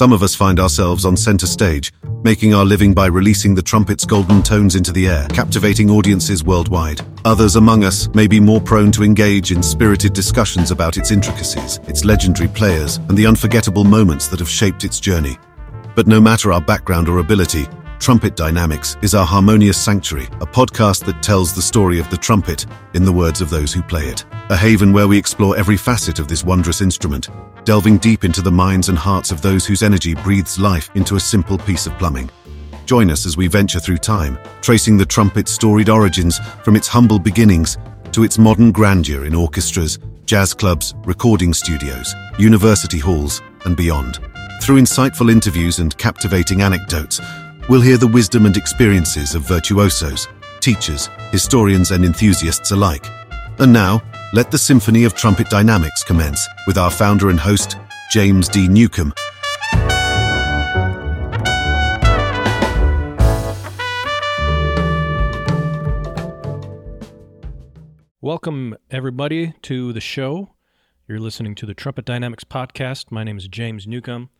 Some of us find ourselves on center stage, making our living by releasing the trumpet's golden tones into the air, captivating audiences worldwide. Others among us may be more prone to engage in spirited discussions about its intricacies, its legendary players, and the unforgettable moments that have shaped its journey. But no matter our background or ability, Trumpet Dynamics is our harmonious sanctuary, a podcast that tells the story of the trumpet in the words of those who play it. A haven where we explore every facet of this wondrous instrument, delving deep into the minds and hearts of those whose energy breathes life into a simple piece of plumbing. Join us as we venture through time, tracing the trumpet's storied origins from its humble beginnings to its modern grandeur in orchestras, jazz clubs, recording studios, university halls, and beyond. Through insightful interviews and captivating anecdotes, we'll hear the wisdom and experiences of virtuosos, teachers, historians, and enthusiasts alike. And now, let the symphony of trumpet dynamics commence with our founder and host, James D. Newcomb. Welcome, everybody, to the show. You're listening to the Trumpet Dynamics podcast. My name is James Newcomb,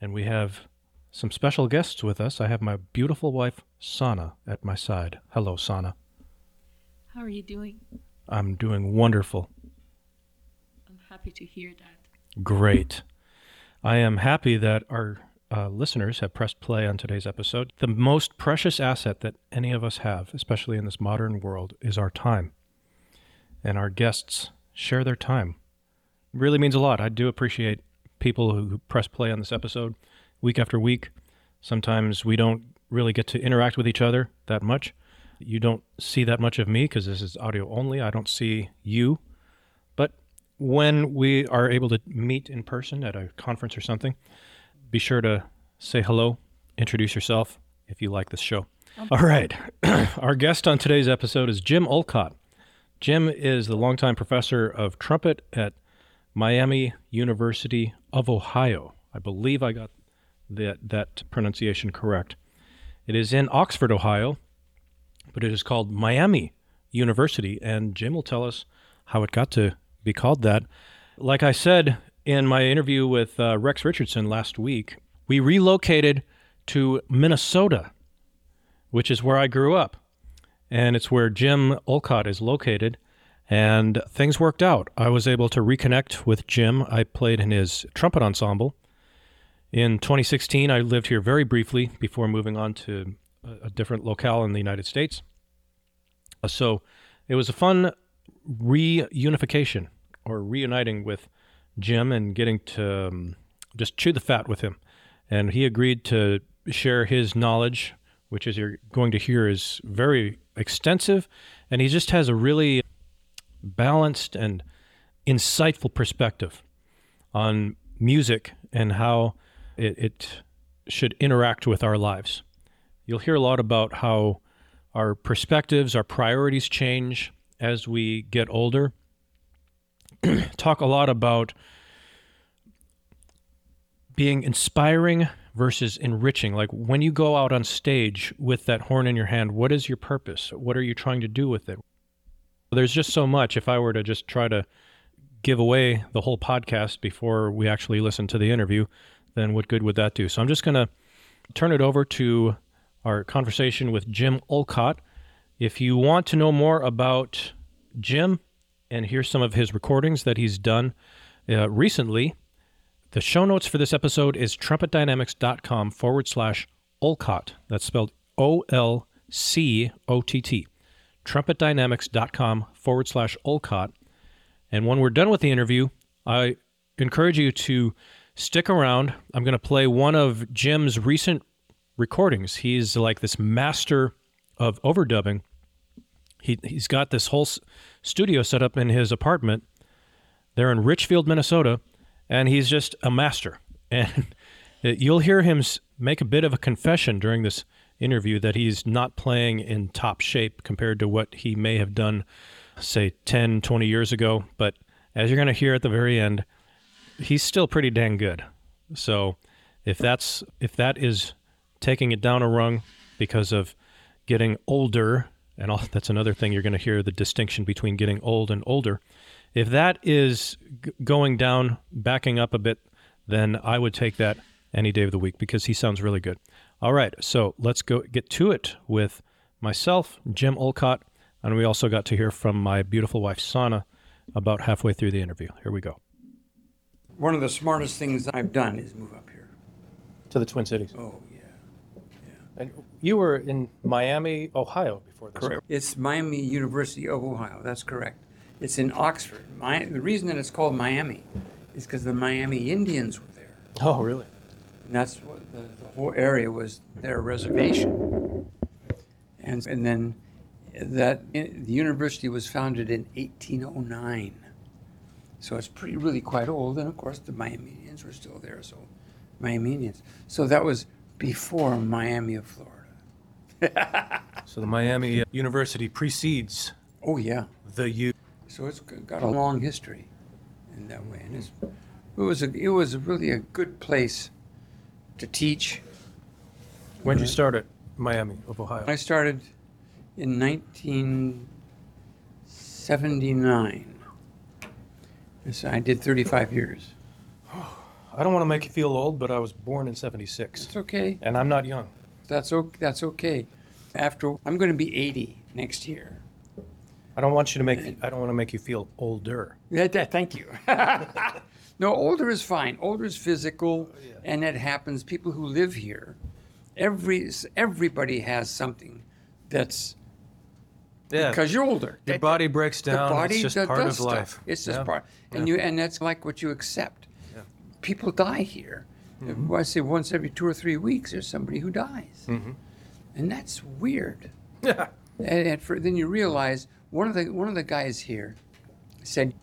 and we have some special guests with us. I have my beautiful wife, Sana, at my side. Hello, Sana. How are you doing? I'm doing wonderful. I'm happy to hear that. Great. I am happy that our uh, listeners have pressed play on today's episode. The most precious asset that any of us have, especially in this modern world, is our time. And our guests share their time. It really means a lot. I do appreciate people who press play on this episode week after week. Sometimes we don't really get to interact with each other that much. You don't see that much of me because this is audio only. I don't see you. But when we are able to meet in person at a conference or something, be sure to say hello, introduce yourself if you like this show. Oh. All right. Our guest on today's episode is Jim Olcott. Jim is the longtime professor of trumpet at Miami University of Ohio. I believe I got that, that pronunciation correct. It is in Oxford, Ohio, but it is called Miami University, and Jim will tell us how it got to be called that. Like I said in my interview with uh, Rex Richardson last week, we relocated to Minnesota, which is where I grew up, and it's where Jim Olcott is located. And things worked out. I was able to reconnect with Jim. I played in his trumpet ensemble in 2016, I lived here very briefly before moving on to a different locale in the United States. Uh, so it was a fun reunification or reuniting with Jim and getting to um, just chew the fat with him. And he agreed to share his knowledge, which, as you're going to hear, is very extensive. And he just has a really balanced and insightful perspective on music and how it, it should interact with our lives. You'll hear a lot about how our perspectives, our priorities change as we get older. Talk a lot about being inspiring versus enriching. Like when you go out on stage with that horn in your hand, what is your purpose? What are you trying to do with it? There's just so much. If I were to just try to give away the whole podcast before we actually listen to the interview, then what good would that do? So I'm just going to turn it over to our conversation with Jim Olcott. If you want to know more about Jim and hear some of his recordings that he's done uh, recently, the show notes for this episode is trumpetdynamics.com forward slash Olcott. That's spelled O L C O T T. Trumpetdynamics.com forward slash Olcott. And when we're done with the interview, I encourage you to Stick around. I'm going to play one of Jim's recent recordings. He's like this master of overdubbing. He, he's got this whole studio set up in his apartment there in Richfield, Minnesota, and he's just a master. And you'll hear him make a bit of a confession during this interview that he's not playing in top shape compared to what he may have done, say, 10, 20 years ago. But as you're going to hear at the very end, he's still pretty dang good. So if that's if that is taking it down a rung because of getting older, and all, that's another thing you're going to hear the distinction between getting old and older. If that is g- going down, backing up a bit, then I would take that any day of the week because he sounds really good. All right, so let's go get to it with myself, Jim Olcott, and we also got to hear from my beautiful wife, Sana, about halfway through the interview. Here we go. One of the smartest things I've done is move up here. To the Twin Cities. Oh, yeah. And you were in Miami, Ohio before this. It's Miami University of Ohio. That's correct. It's in Oxford. Mi- the reason that it's called Miami is because the Miami Indians were there. Oh, really? And that's what the, the whole area was their reservation. And, and then that the university was founded in 1809. So it's pretty really quite old. And of course, the Miami Indians were still there. So Miami Indians. So that was before Miami of Florida. So the Miami uh, University precedes Oh, yeah. the U. So it's got a long history in that way. And it's, it, was a, it was really a good place to teach. When did you start at Miami of Ohio? I started in 1979. So I did 35 years. I don't want to make you feel old, but I was born in 76. It's okay. And I'm not young. That's okay. That's okay. After I'm going to be 80 next year. I don't want you to make I don't want to make you feel older. Yeah, that, thank you. no, older is fine. Older is physical, oh, and it happens. People who live here, every everybody has something that's Yeah. because you're older. your body breaks down. the body it's just part does of stuff. life. It's just Yeah. part, and you and that's like what you accept. Yeah. People die here. Mm-hmm. I say once every two or three weeks, there's somebody who dies, Mm-hmm. and that's weird. Yeah. And, and for, then you realize one of the one of the guys here said,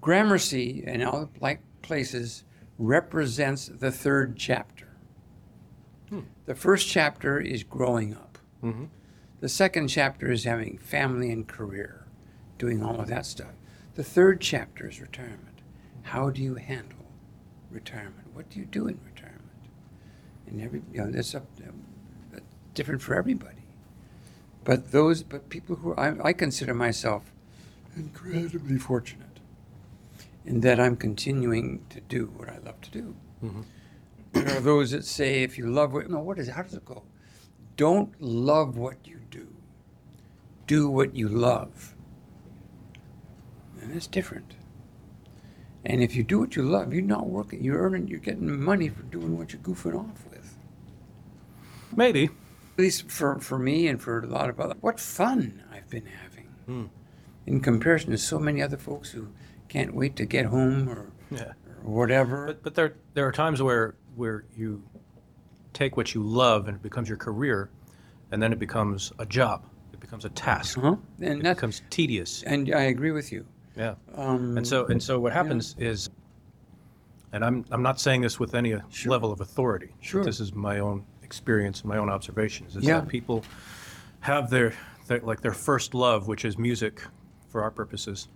Gramercy and all like places represents the third chapter. The first chapter is growing up. Mhm. The second chapter is having family and career, doing all of that stuff. The third chapter is retirement. How do you handle retirement? What do you do in retirement? And every you know, that's up uh, different for everybody. But those, but people who I, I consider myself incredibly fortunate in that I'm continuing to do what I love to do. There are those that say, if you love what, no, what is, how does it go? Don't love what you do. What you love. And that's different. And if you do what you love, you're not working, you're earning, you're getting money for doing what you're goofing off with. Maybe. At least for, for me and for a lot of other, what fun I've been having Hmm. in comparison to so many other folks who can't wait to get home or, Yeah. or whatever. But but there there are times where where you take what you love and it becomes your career, and then it becomes a job. It becomes a task. huh? And It that's, becomes tedious. and I agree with you. Yeah. Um, And so and so what happens is, and I'm I'm not saying this with any Sure. level of authority. Sure. This is my own experience and my own observations. Is Yeah. that people have their, their like their first love, which is music, for our purposes,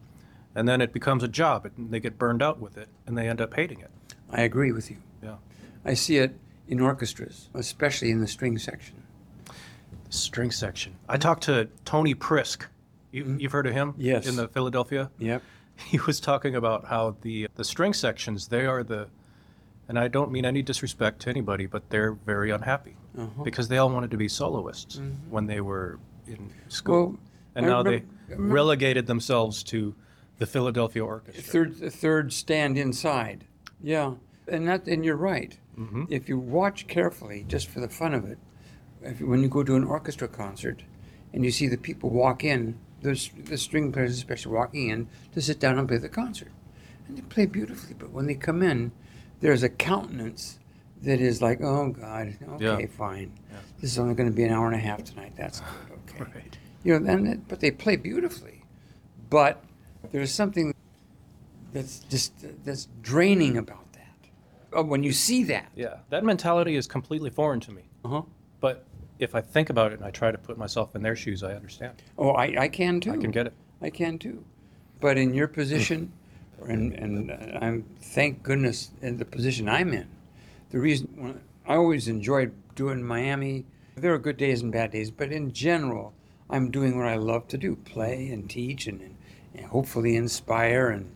and then it becomes a job, and they get burned out with it, and they end up hating it. I agree with you. Yeah. I see it in orchestras, especially in the string section. String section. I talked to Tony Prisk. You, You've heard of him? Mm-hmm. Yes. In the Philadelphia. Yep. He was talking about how the the string sections they are the, and I don't mean any disrespect to anybody, but they're very unhappy Uh-huh. because they all wanted to be soloists when they were in school, Well, and I now they remember- relegated themselves to the Philadelphia Orchestra. Third, third stand inside. Yeah, and that, and you're right. Mm-hmm. If you watch carefully, just for the fun of it, if, when you go to an orchestra concert, and you see the people walk in, the, the string players especially walking in to sit down and play the concert, and they play beautifully. But when they come in, there's a countenance that is like, oh God, okay, Yeah. fine. Yeah. This is only going to be an hour and a half tonight. That's good. Okay. Right. You know, and it- but they play beautifully. But there's something that's just that's draining about that. Oh, when you see that, Yeah, that mentality is completely foreign to me. uh-huh. But if I think about it and I try to put myself in their shoes, I understand. oh, I, I can too. I can get it. I can too. But in your position, and and uh, I'm thank goodness in the position I'm in. The reason I always enjoyed doing Miami. There are good days and bad days, but in general, I'm doing what I love to do: play and teach, and, and, and hopefully inspire and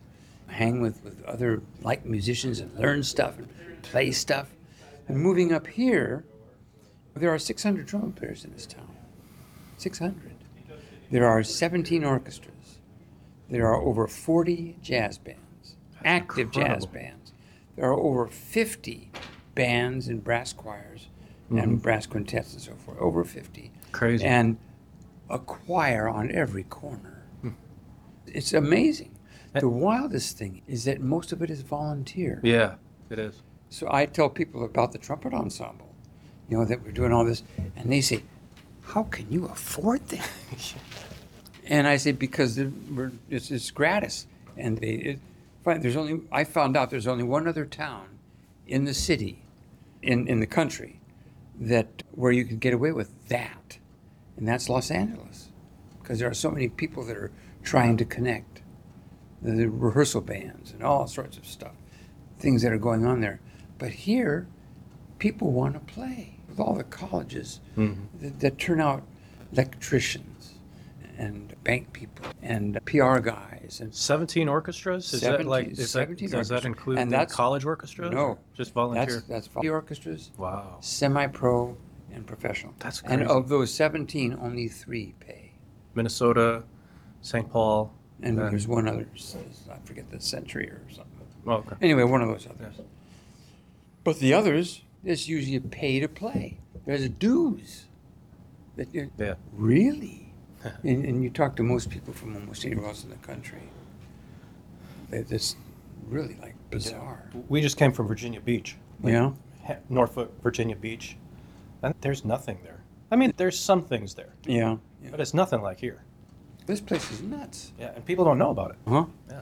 hang with, with other like musicians and learn stuff and play stuff. And moving up here, there are 600 trumpet players in this town. 600. There are 17 orchestras. There are over 40 jazz bands, active jazz bands. There are over 50 bands and brass choirs and mm-hmm. brass quintets and so forth. Over 50. Crazy. And a choir on every corner. Hmm. It's amazing. The wildest thing is that most of it is volunteer. Yeah, it is. So I tell people about the trumpet ensemble, you know, that we're doing all this, and they say, How can you afford that? and I say, Because we're, it's, it's gratis. And they, it, fine, there's only, I found out there's only one other town in the city, in, in the country, that where you can get away with that, and that's Los Angeles. Because there are so many people that are trying to connect the, the rehearsal bands and all sorts of stuff, things that are going on there. But here, people want to play with all the colleges that, that turn out electricians and bank people and PR guys and 17 orchestras? Is that like, 17 that, does that include And the that's- college orchestras? no, Just volunteer? that's that's vol- orchestras, wow. semi-pro and professional. That's and of those 17, only three pay. Minnesota, St. Paul. And Uh, there's one other, I forget the Century or something. Oh, okay. Anyway, one of those others. Yes. But the others, it's usually a pay to play. There's a dues. That you Yeah. really, and, and you talk to most people from almost anywhere else in the country. It's really like bizarre. We just came from Virginia Beach. Know? Ha- Norfolk, Virginia Beach. And there's nothing there. I mean, there's some things there, Yeah. yeah. but it's nothing like here. This place is nuts. Yeah, and people don't know about it. Huh? Yeah.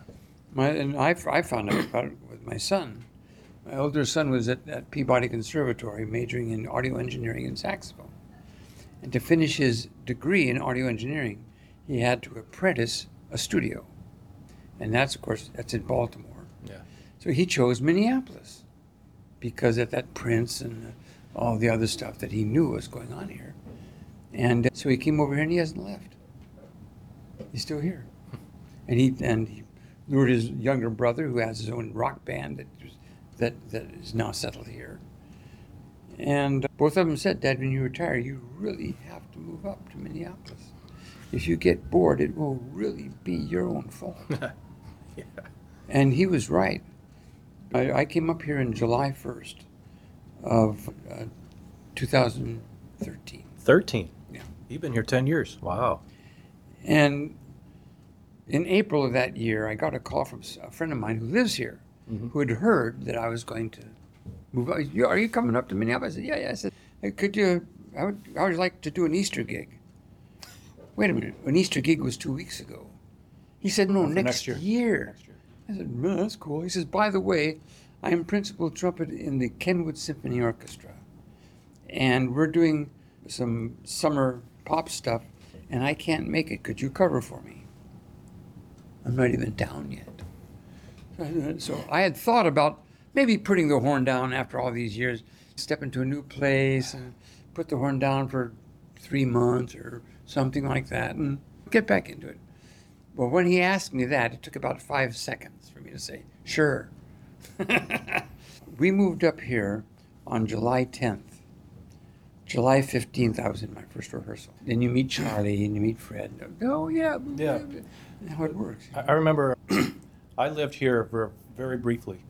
My, and I, I found out about it with my son. My older son was at, at Peabody Conservatory majoring in audio engineering and saxophone. And to finish his degree in audio engineering, he had to apprentice a studio. And that's, of course, that's in Baltimore. Yeah. So he chose Minneapolis because of that Prince and uh, all the other stuff that he knew was going on here. And uh, so he came over here and he hasn't left. He's still here. And he and he lured his younger brother, who has his own rock band that that, that is now settled here. And both of them said, Dad, when you retire, you really have to move up to Minneapolis. If you get bored, it will really be your own fault. Yeah. And he was right. I, I came up here in July 1st of uh, 2013. 13. Yeah. You've been here 10 years. Wow. And in April of that year, I got a call from a friend of mine who lives here, Mhm. who had heard that I was going to move. Up. "You- Are you coming up to Minneapolis? I said, Yeah, yeah. I said, "Hey, Could you? I would, I would like to do an Easter gig. Wait a minute. An Easter gig was two weeks ago. He said, No, Oh, next, next year. year. Next year. I said, "Well, that's cool. He says, by the way, I am principal trumpet in the Kenwood Symphony Orchestra. And we're doing some summer pop stuff, and I can't make it. Could you cover for me? I'm not even down yet. So I had thought about maybe putting the horn down after all these years, step into a new place and put the horn down for three months or something like that and get back into it. Well, when he asked me that, it took about five seconds for me to say, sure. we moved up here on July 10th. July 15th, I was in my first rehearsal. Then you meet Charlie and you meet Fred. Oh, yeah. Yeah. How it works. I, I remember I lived here ver- very briefly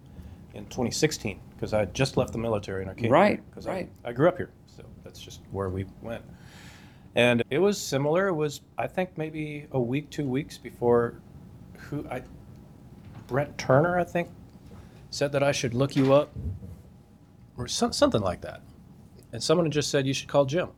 in 2016 because I had just left the military and I came Right, because right. I, I grew up here. So that's just where we went. And it was similar. It was, I think, maybe a week, two weeks before who I, Brent Turner, I think, said that I should look you up or some, something like that. And someone had just said you should call Jim.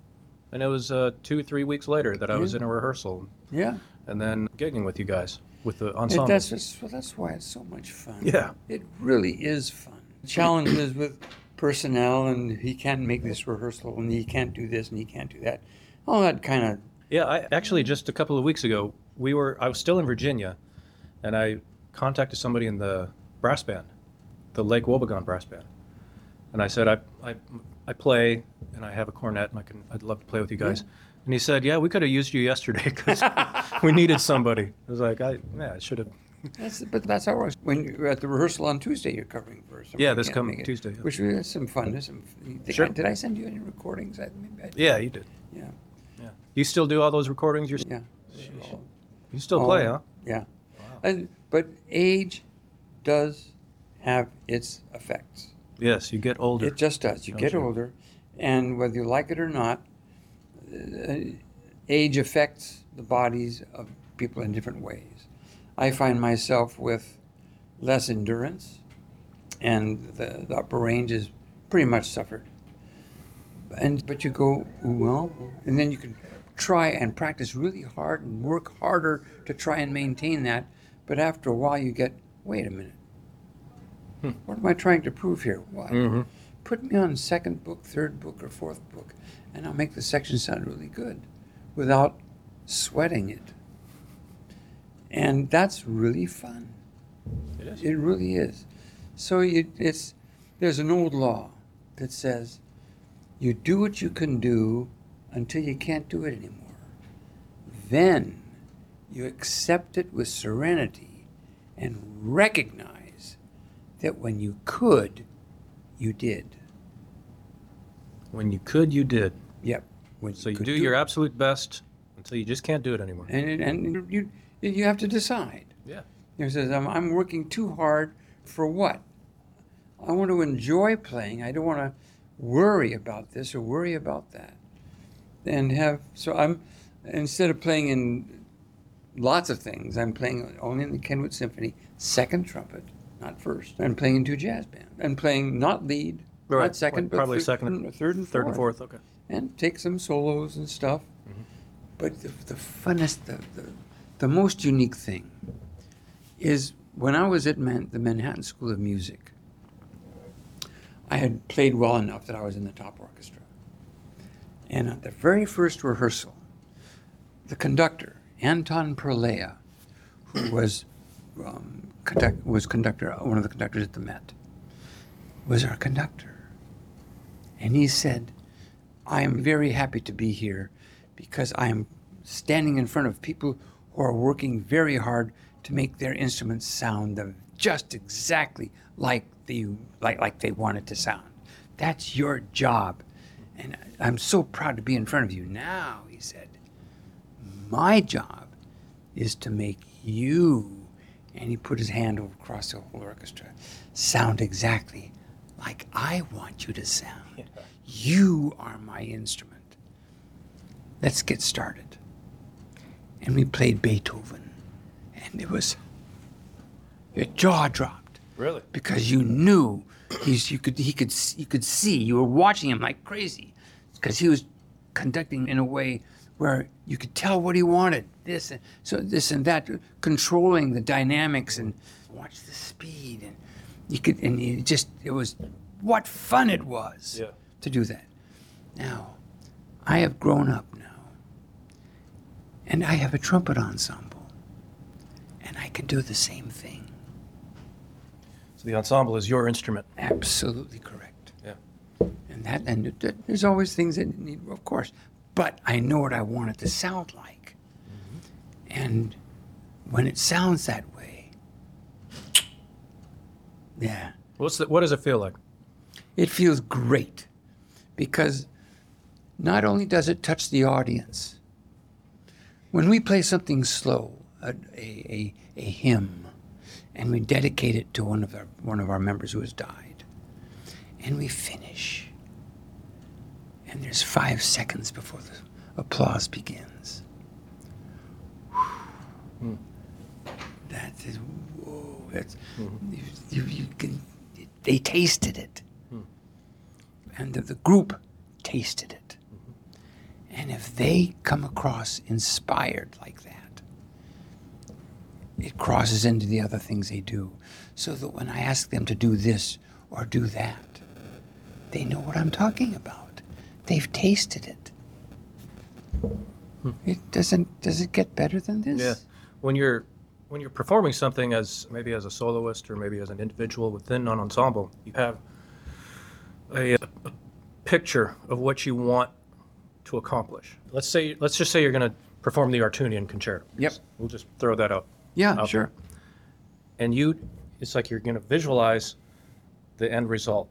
And it was uh, two, three weeks later that I was in a rehearsal Yeah. and then gigging with you guys with the It, ensemble. that's, just, well, that's why it's so much fun. Yeah. It really is fun. Challenges with personnel, and he can't make this rehearsal, and he can't do this, and he can't do that. All that kind of Yeah, I actually just a couple of weeks ago, we were I was still in Virginia, and I contacted somebody in the brass band, the Lake Wobegon brass band, and I said I I, I play and I have a cornet and I can I'd love to play with you guys. And he said, "Yeah, we could have used you yesterday because we needed somebody." I was like, "I yeah, I should have That's, but that's how it works. When you're at the rehearsal on Tuesday, you're covering for somebody. Yeah, this coming make it, Tuesday, yeah. Which was some fun. There's some. Did, Sure. I, did I send you any recordings? I, maybe I did. Yeah, you did. Yeah. Yeah. You still do all those recordings yourself? Yeah. So, You still play, Oh, huh? Yeah. And, but age does have its effects. Yes, you get older. It just does. You get sure. older, and whether you like it or not, age affects the bodies of people in different ways. I find myself with less endurance, and the, the upper range is pretty much suffered. And but you go well, and then you can try and practice really hard and work harder to try and maintain that. But after a while, you get wait a minute. What am I trying to prove here? Why? Mhm. Put me on second book, third book, or fourth book, and I'll make the section sound really good without sweating it. And that's really fun. It is. It really is. So you, it's there's an old law that says you do what you can do until you can't do it anymore. Then you accept it with serenity and recognize that when you could, you did. When you could, you did. Yep. When So you could do your absolute best until you just can't do it anymore. and and you you have to decide. Yeah. He says, I'm, I'm working too hard for what? I want to enjoy playing. I don't want to worry about this or worry about that. And have, so I'm, instead of playing in lots of things, I'm playing only in the Kenwood Symphony, second trumpet, not first. I'm playing in two jazz bands. I'm playing not lead, Right. not second, but Probably third, second- third and Third and fourth fourth, okay. and take some solos and stuff. But the, the funnest, the, the, the most unique thing is when I was at Man, the Manhattan School of Music, I had played well enough that I was in the top orchestra. And at the very first rehearsal, the conductor, Anton Perlea, who was, um, conduct, was conductor, one of the conductors at the Met, was our conductor. And he said, I am very happy to be here because I am standing in front of people who are working very hard to make their instruments sound just exactly like they, like, like they want it to sound. That's your job. And I'm so proud to be in front of you now, he said. My job is to make you, and he put his hand across the whole orchestra, sound exactly like I want you to sound. You are my instrument. Let's get started. And we played Beethoven, and it was your jaw dropped Really? because you knew he's you could he could you could see you were watching him like crazy because he was conducting in a way where you could tell what he wanted this and so this and that controlling the dynamics and watch the speed and you could and you just it was what fun it was Yeah. to do that now I have grown up now and I have a trumpet ensemble and I can do the same thing So the ensemble is your instrument. Absolutely correct. Yeah. And that, and there's always things that need, of course, but I know what I want it to sound like. Mm-hmm. And when it sounds that way, yeah, What's the, what does it feel like? It feels great because not only does it touch the audience, when we play something slow, a, a, a, hymn, and we dedicate it to one of our, one of our members who has died, and we finish, and there's five seconds before the applause begins. Hmm. That is, whoa, that's, mm-hmm. you, you, you can, they tasted it. And the, the group tasted it. And if they come across inspired like that, it crosses into the other things they do. So that when I ask them to do this or do that, they know what I'm talking about. They've tasted it. Hmm. It doesn't does it get better than this? Yeah. When you're when you're performing something as maybe as a soloist or maybe as an individual within an ensemble, you have a, a picture of what you want to accomplish. Let's say let's just say you're going to perform the Artunian concerto. Yep. We'll just throw that out. Yeah, out sure. and you, it's like you're going to visualize the end result.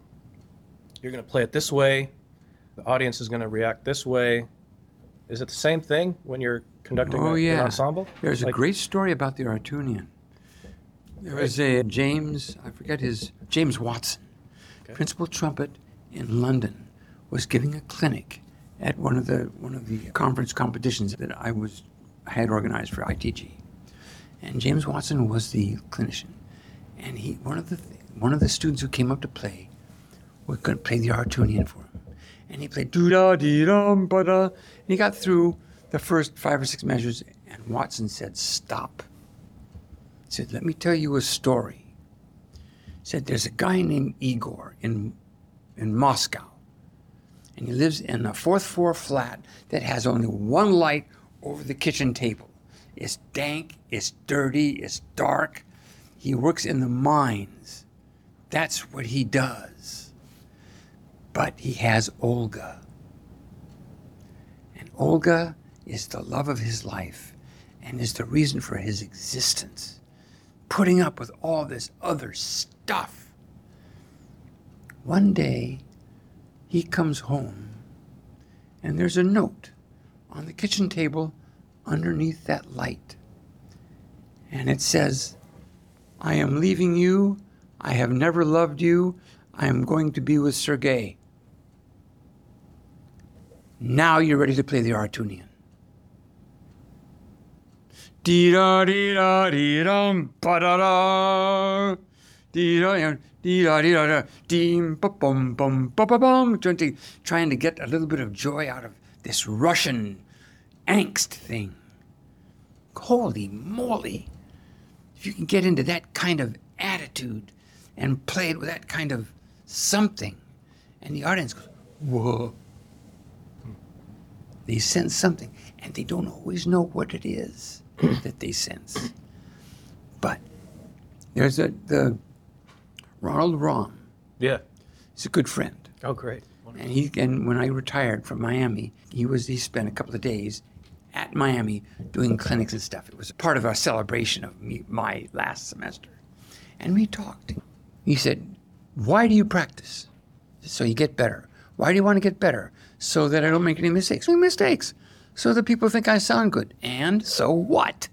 You're going to play it this way. The audience is going to react this way. Is it the same thing when you're conducting Oh, a- yeah. an ensemble? There's a great story about the Artunian. There was a James, I forget his, James Watson, Okay. principal trumpet in London, was giving a clinic at one of the one of the conference competitions that I was had organized for ITG, and James Watson was the clinician, and he one of the th- one of the students who came up to play was going to play the Artunian for him, and he played doo da dee dum ba da, and he got through the first five or six measures, and Watson said, "Stop." He said, "Let me tell you a story." He said, "There's a guy named Igor in in Moscow, and he lives in a fourth floor flat that has only one light over the kitchen table. It's dank, it's dirty, it's dark. He works in the mines. That's what he does. But he has Olga. And Olga is the love of his life and is the reason for his existence. Putting up with all this other stuff. One day, he comes home and there's a note on the kitchen table underneath that light. And it says, I am leaving you. I have never loved you. I am going to be with Sergei. Now you're ready to play the Artunian. Dee da dee da dee dum ba da da. Trying to get a little bit of joy out of this Russian angst thing. Holy moly. If you can get into that kind of attitude and play it with that kind of something, and the audience goes, whoa. They sense something, and they don't always know what it is that they sense. But there's a the Ronald Romm. Yeah. He's a good friend. Oh, great. And he and when I retired from Miami, he was he spent a couple of days at Miami doing clinics and stuff. It was part of a celebration of me, my last semester. And we talked. He said, "Why do you practice? So you get better. Why do you want to get better? So that I don't make any mistakes. Make mistakes. So that people think I sound good. And so what?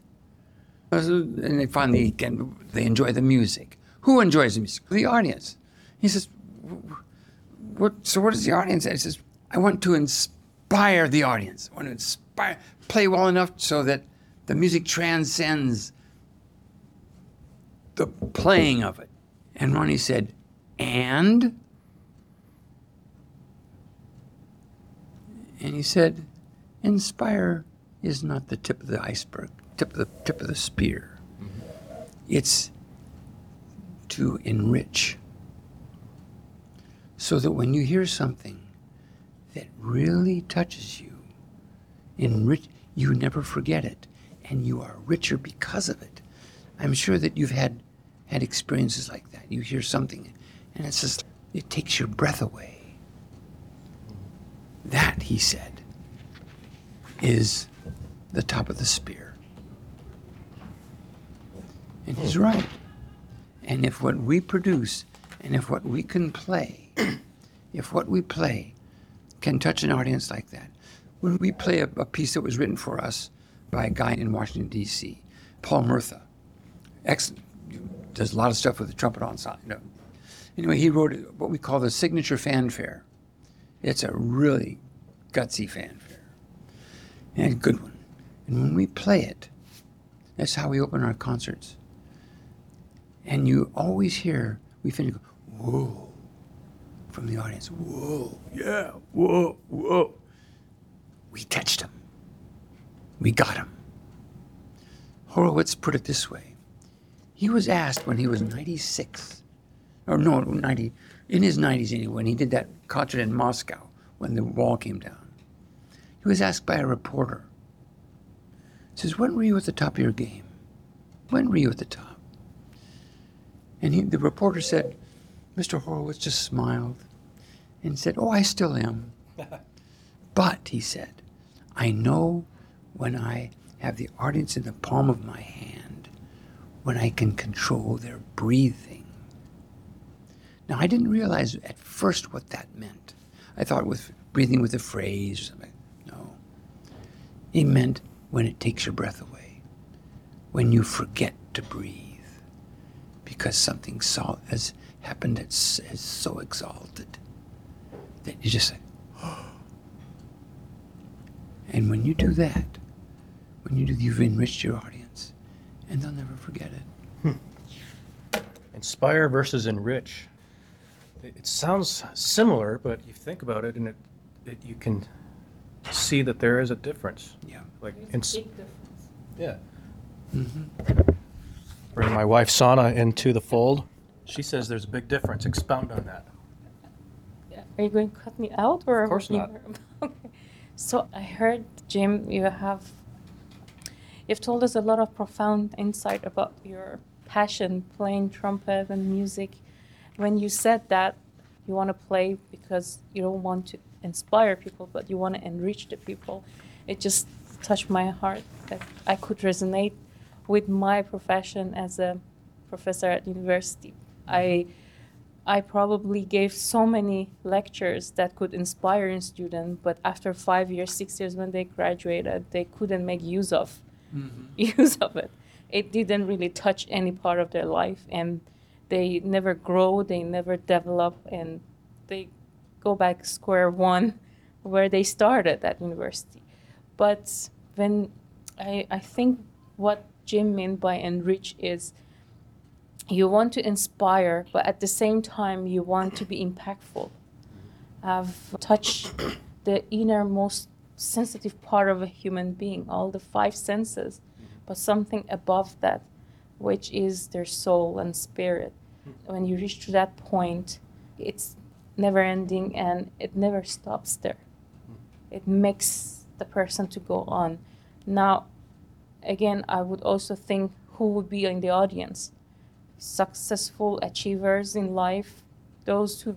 And they finally again they enjoy the music. Who enjoys the music? The audience. He says, what, so what does the audience say? He says, I want to inspire the audience. I want to inspire, play well enough so that the music transcends the playing of it. And Ronnie said, and? And he said, inspire is not the tip of the iceberg, tip of the tip of the spear. Mm-hmm. It's to enrich so that when you hear something that really touches you, enrich, you never forget it, and you are richer because of it. I'm sure that you've had had experiences like that. You hear something, and it's just it takes your breath away. That, he said, is the top of the spear. And he's hmm. right. And if what we produce and if what we can play, if what we play can touch an audience like that, when we play a, a piece that was written for us by a guy in Washington, D.C., Paul Murtha, ex, does a lot of stuff with the trumpet ensemble. You know. Anyway, he wrote what we call the signature fanfare. It's a really gutsy fanfare and a good one. And when we play it, that's how we open our concerts. And you always hear, we finish, whoa, from the audience. Whoa, yeah, whoa, whoa. We touched him. We got him. Horowitz put it this way. He was asked when he was 96, or no, 90, in his 90s anyway, when he did that concert in Moscow when the wall came down. He was asked by a reporter. Says, When were you at the top of your game? When were you at the top? And he, the reporter said, Mr. Horowitz just smiled and said, Oh, I still am. but, he said, I know when I have the audience in the palm of my hand, when I can control their breathing. Now, I didn't realize at first what that meant. I thought with breathing with a phrase or something. No. It meant when it takes your breath away, when you forget to breathe, because something so, has happened that's is so exalted that you just say, and when you do that, when you do, you've enriched your audience, and they'll never forget it. Inspire versus enrich. It, it sounds similar, but you think about it, and it, it you can see that there is a difference. Yeah. Like, There's ins- a big difference. yeah. Mm-hmm. Bring my wife Sana into the fold. She says there's a big difference. Expound on that. Are you going to cut me out or? Of course you- not. okay. So I heard, Jim, you have you've told us a lot of profound insight about your passion playing trumpet and music. When you said that you want to play because you don't want to inspire people, but you want to enrich the people, it just touched my heart that I could resonate with my profession as a professor at university. I I probably gave so many lectures that could inspire a student, but after five years, six years when they graduated, they couldn't make use of mm-hmm. use of it. It didn't really touch any part of their life, and they never grow, they never develop, and they go back square one where they started at university. But when I, I think what Jim meant by enrich is you want to inspire, but at the same time, you want to be impactful. Have touched the innermost sensitive part of a human being, all the five senses, but something above that, which is their soul and spirit. When you reach to that point, it's never ending and it never stops there. It makes the person to go on. Now, again, I would also think who would be in the audience successful achievers in life, those who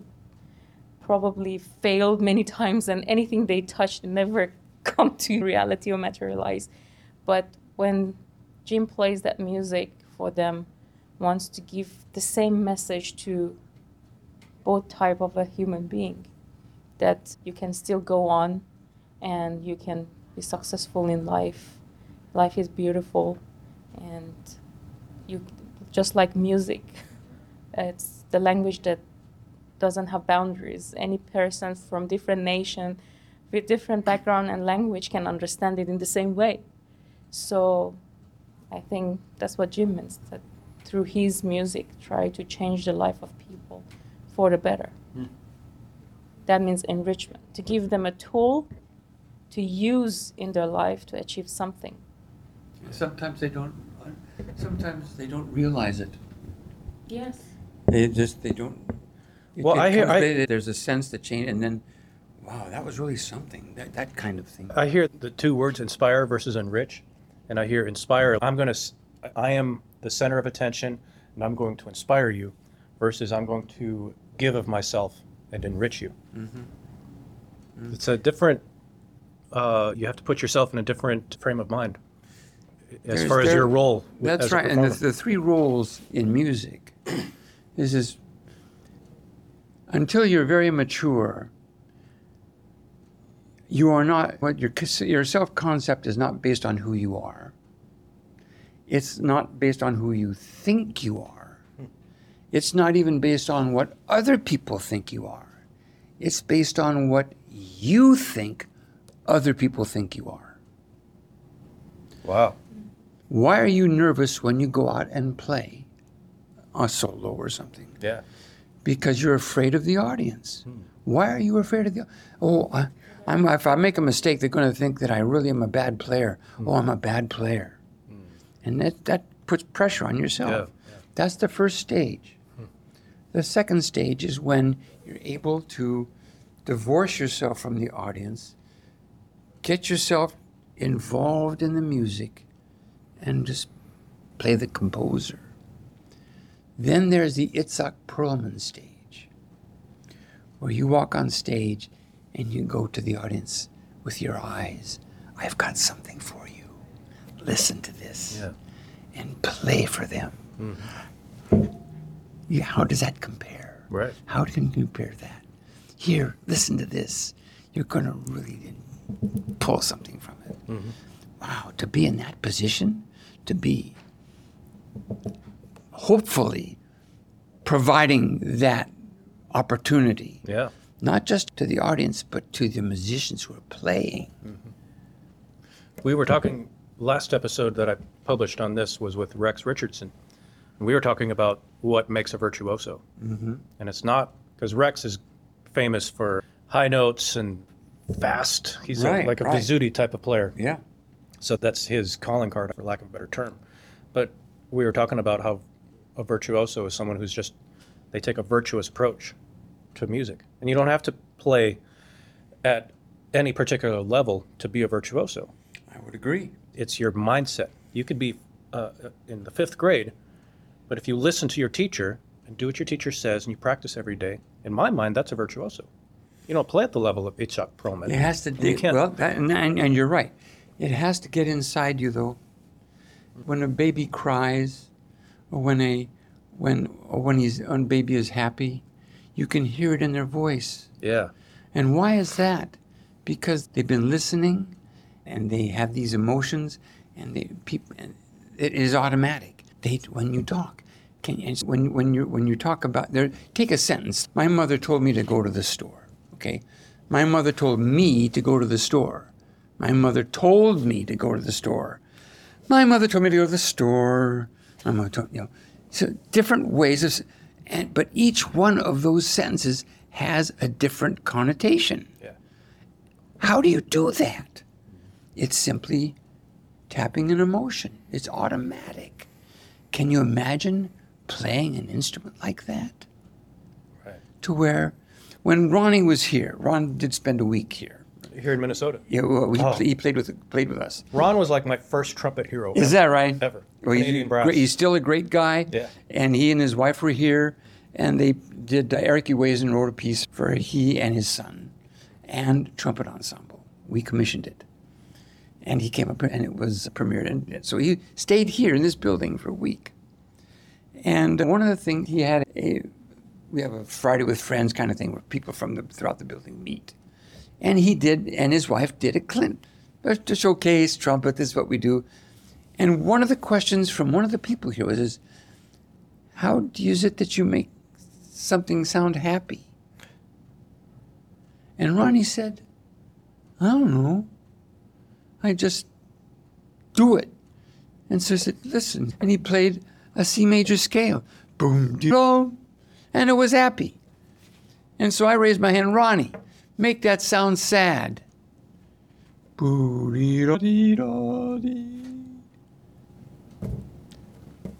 probably failed many times and anything they touched never come to reality or materialize. But when Jim plays that music for them, wants to give the same message to both type of a human being that you can still go on and you can be successful in life. Life is beautiful and you just like music. It's the language that doesn't have boundaries. Any person from different nation with different background and language can understand it in the same way. So I think that's what Jim means that through his music try to change the life of people for the better. Mm. That means enrichment, to give them a tool to use in their life to achieve something. Sometimes they don't. Sometimes they don't realize it. Yes. They just they don't. it- Well, it I hear- comes I- later, there's a sense that change, and then, wow, that was really something. That that kind of thing. I hear the two words inspire versus enrich, and I hear inspire. I'm going to, I am the center of attention, and I'm going to inspire you, versus I'm going to give of myself and enrich you. Mm-hmm. It's a different. Uh, you have to put yourself in a different frame of mind, as There's- far as your role. That's as right. And the, the three roles in music is is until you're very mature, you are not what your your self concept is not based on who you are. It's not based on who you think you are. It's not even based on what other people think you are. It's based on what you think other people think you are. wow. Why are you nervous when you go out and play a solo or something? Yeah. Because you're afraid of the audience. Hmm. Why are you afraid of the? Oh, I, I'm, if I make a mistake, they're going to think that I really am a bad player. Hmm. Oh, I'm a bad player, hmm. and that that puts pressure on yourself. Yeah, That's the first stage. The second stage is when you're able to divorce yourself from the audience, get yourself involved in the music, and just play the composer. Then there's the Itzhak Perlman stage, where you walk on stage and you go to the audience with your eyes. I've got something for you. Listen to this. Yeah. and play for them. Mm-hmm. Yeah, how does that compare? Right. How can you compare that? Here, listen to this. You're going to really pull something from it. Mm-hmm. Wow, to be in that position, to be hopefully providing that opportunity, Yeah. not just to the audience, but to the musicians who are playing. We were talking last episode that I published on this was with Rex Richardson. And we were talking about what makes a virtuoso. Mm-hmm. And it's not because Rex is famous for high notes and fast. He's a- like a right. Type of player. Yeah. So that's his calling card, for lack of a better term. But we were talking about how a virtuoso is someone who's just, they take a virtuous approach to music. And you don't have to play at any particular level to be a virtuoso. I would agree. It's your mindset. You could be uh, in the fifth grade, but if you listen to your teacher and do what your teacher says and you practice every day, in my mind, that's a virtuoso. You don't play at the level of Itzhak Perlman. It has to. Dig-. Well, that, and, and, and you're right. It has to get inside you, though. When a baby cries, or when a when or when he's when baby is happy, you can hear it in their voice. yeah. And why is that? Because they've been listening, and they have these emotions, and they people. And it is automatic. They when you talk. Can and when when you when you talk about there, take a sentence. My mother told me to go to the store. Okay, my mother told me to go to the store. My mother told me to go to the store. My mother told me to go to the store. My mother told you know. So different ways of, and but each one of those sentences has a different connotation. Yeah. How do you do that? It's simply tapping an emotion. It's automatic. Can you imagine playing an instrument like that? Right. To where, when Ronnie was here, Ron did spend a week here. Here in Minnesota. Yeah, well, he, Oh. he played with played with us. Ron was like my first trumpet hero. Is that right? Ever. Well, he's, Canadian brass. great- he's still a great guy. Yeah. And he and his wife were here, and they did. Uh, Eric Ewazen wrote a piece for he and his son, and trumpet ensemble. We commissioned it, and he came up and it was premiered. And so he stayed here in this building for a week. And one of the things he had a we have a Friday with friends kind of thing where people from the, throughout the building meet. And he did, and his wife did a Clint to showcase trumpet. This is what we do. And one of the questions from one of the people here was, is, "How do you- is it that you make something sound happy?" And Ronnie said, "I don't know. I just do it." And so I said, "Listen." And he played a C major scale, boom, boom, and it was happy. And so I raised my hand, Ronnie, make that sound sad.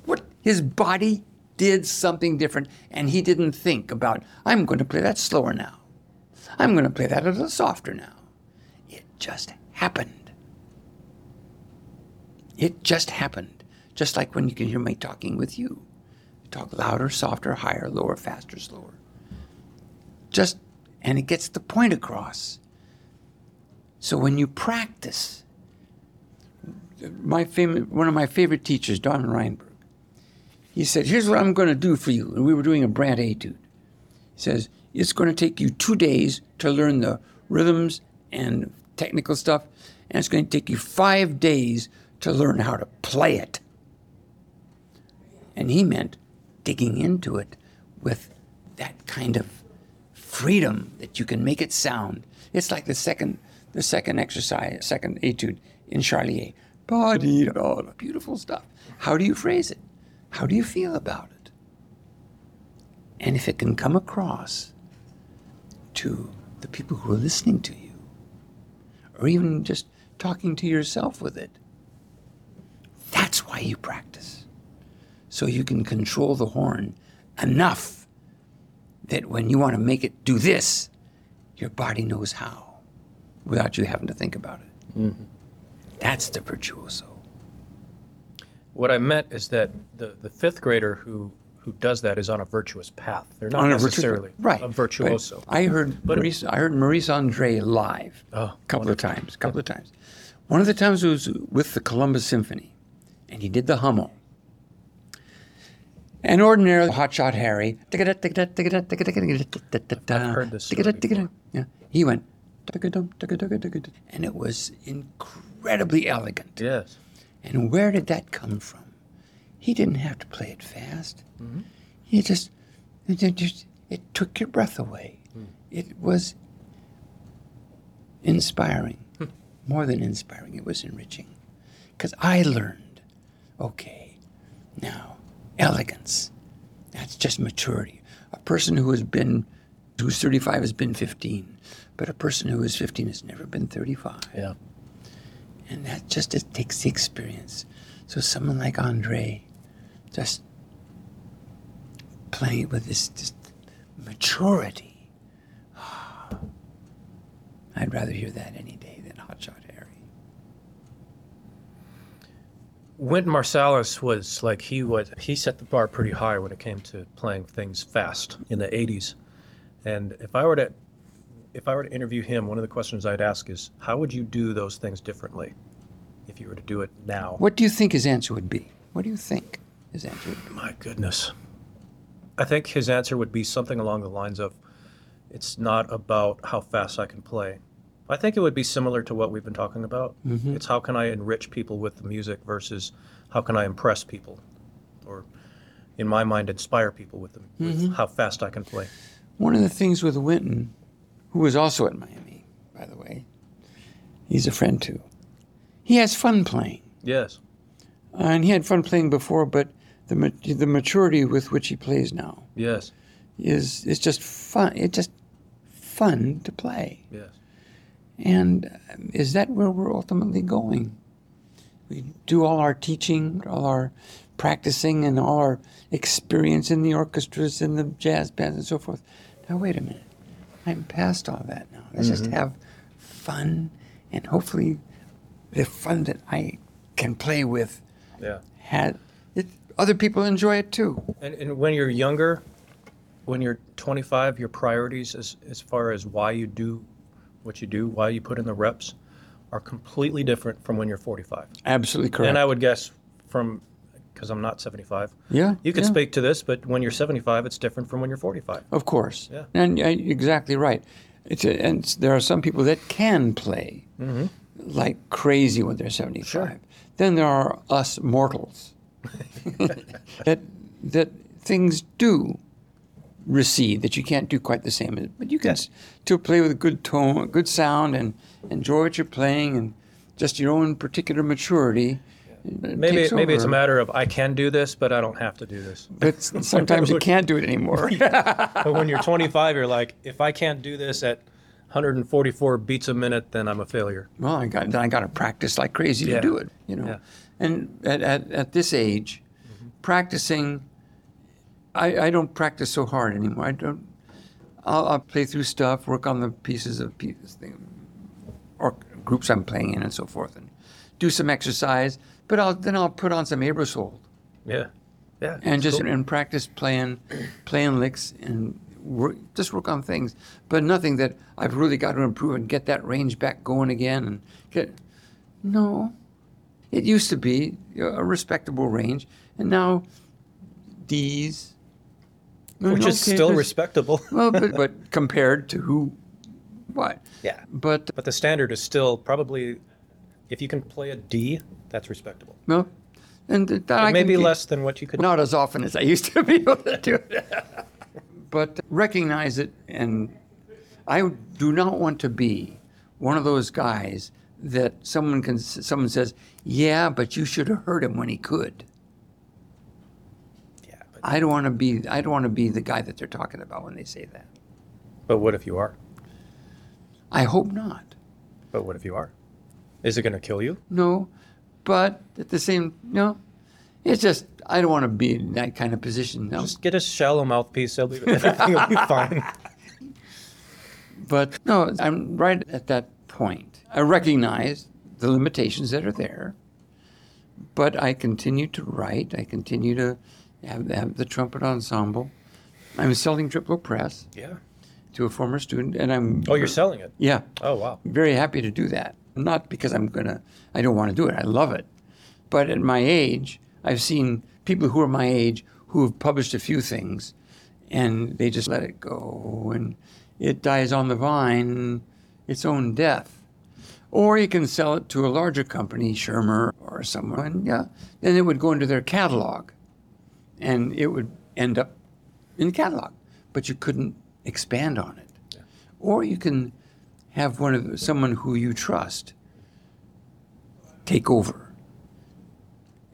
What? His body did something different, and he didn't think about, I'm going to play that slower now. I'm going to play that a little softer now. It just happened. It just happened. Just like when you can hear me talking with you. Talk louder, softer, higher, lower, faster, slower. Just, and it gets the point across. So when you practice, my favorite, one of my favorite teachers, Don Reinberg, he said, Here's what I'm going to do for you. And we were doing a Brandt etude. He says, It's going to take you two days to learn the rhythms and technical stuff, and it's going to take you five days to learn how to play it. And he meant digging into it with that kind of freedom that you can make it sound. It's like the second, the second exercise, second etude in Charlier. Ba-dee-da-da, Beautiful stuff. How do you phrase it? How do you feel about it? And if it can come across to the people who are listening to you, or even just talking to yourself with it, that's why you practice. So you can control the horn enough that when you want to make it do this, your body knows how without you having to think about it. Mm-hmm. That's the virtuoso. What I meant is that the, the fifth grader who, who does that is on a virtuous path. They're not On a virtu- necessarily right, a virtuoso. right. I heard But- Maurice, I heard Maurice Andre live Oh, a couple of times, A couple of times. One of the times it was with the Columbus Symphony, and he did the Hummel, And ordinarily, Hotshot Harry, I've heard this story. Yeah, he went, and it was incredibly elegant. Yes. And where did that come from? He didn't have to play it fast. He just, it, just, it took your breath away. It was inspiring. More than inspiring, it was enriching. Because I learned, okay, now, elegance, that's just maturity. A person who has been, who's 35 has been 15, but a person who is 15 has never been 35 Yeah. and that just it takes the experience. So someone like Andre, just playing with this, this maturity. I'd rather hear that any day than Hotshot Harry. Wynton Marsalis was like he was he set the bar pretty high when it came to playing things fast in the 80s. And if I were to if I were to interview him, one of the questions I'd ask is how would you do those things differently if you were to do it now? What do you think his answer would be? What do you think his answer would be? My goodness. I think his answer would be something along the lines of it's not about how fast I can play. I think it would be similar to what we've been talking about. Mm-hmm. It's how can I enrich people with the music versus how can I impress people or in my mind inspire people with, the, with mm-hmm. how fast I can play. One of the things with Wynton, who was also at Miami, by the way, he's a friend too. He has fun playing. Yes. and he had fun playing before, but the ma- the maturity with which he plays now Yes. is is just fun. It's just fun to play. Yes. And um, is that where we're ultimately going? We do all our teaching, all our practicing, and all our experience in the orchestras and the jazz bands and so forth. Now, wait a minute. I'm past all that now. Let's just have fun, and hopefully, the fun that I can play with Yeah. had it, other people enjoy it too. And, and when you're younger, when you're 25, your priorities as, as far as why you do what you do, why you put in the reps, are completely different from when you're 45. Absolutely correct. And I would guess from, because I'm not 75, yeah, you could yeah. speak to this, but when you're 75, it's different from when you're 45. Of course. Yeah. And uh, exactly right. It's a, and there are some people that can play like crazy when they're 75. Sure. Then there are us mortals that that things do recede that you can't do quite the same. But you can s- still play with a good tone, good sound, and enjoy what you're playing, and just your own particular maturity. uh, Maybe maybe it's a matter of I can do this, but I don't have to do this. But sometimes you can't do it anymore. but when you're 25, you're like, if I can't do this at 144 beats a minute, then I'm a failure. well, I got then I got to practice like crazy Yeah. to do it, you know. Yeah. And at, at, at this age, practicing, I, I don't practice so hard anymore. I don't. I'll, I'll play through stuff, work on the pieces of pieces, thing, or groups I'm playing in, and so forth, and do some exercise. But I'll then I'll put on some Aebersold Yeah. Yeah. and just cool. and practice playing playing licks and work, just work on things, but nothing that I've really got to improve and get that range back going again and get. No, it used to be a respectable range, and now D's, which is Okay, still respectable. Well, but, but compared to who, what? yeah. But But the standard is still probably, if you can play a D, that's respectable. no, and that Maybe less than what you could. Not as often as I used to be able to do it. but recognize it, and I do not want to be one of those guys that someone can someone says, "Yeah, but you should have heard him when he could." I don't want to be. I don't want to be the guy that they're talking about when they say that. but what if you are? I hope not. But what if you are? Is it going to kill you? No, but at the same no, it's just I don't want to be in that kind of position. No. Just get a shallow mouthpiece. It'll be, everything will be fine. But no, I'm right at that point. I recognize the limitations that are there, but I continue to write. I continue to have, have the trumpet ensemble. I'm selling Triplo Press Yeah. to a former student, and I'm Oh, you're selling it. yeah, Oh, wow. very happy to do that. Not because I'm gonna, I don't want to do it. I love it, but at my age, I've seen people who are my age who have published a few things and they just let it go and it dies on the vine its own death. Or you can sell it to a larger company, Schirmer or someone, and yeah, then it would go into their catalog and it would end up in the catalog, but you couldn't expand on it. Or you can have one of someone who you trust take over.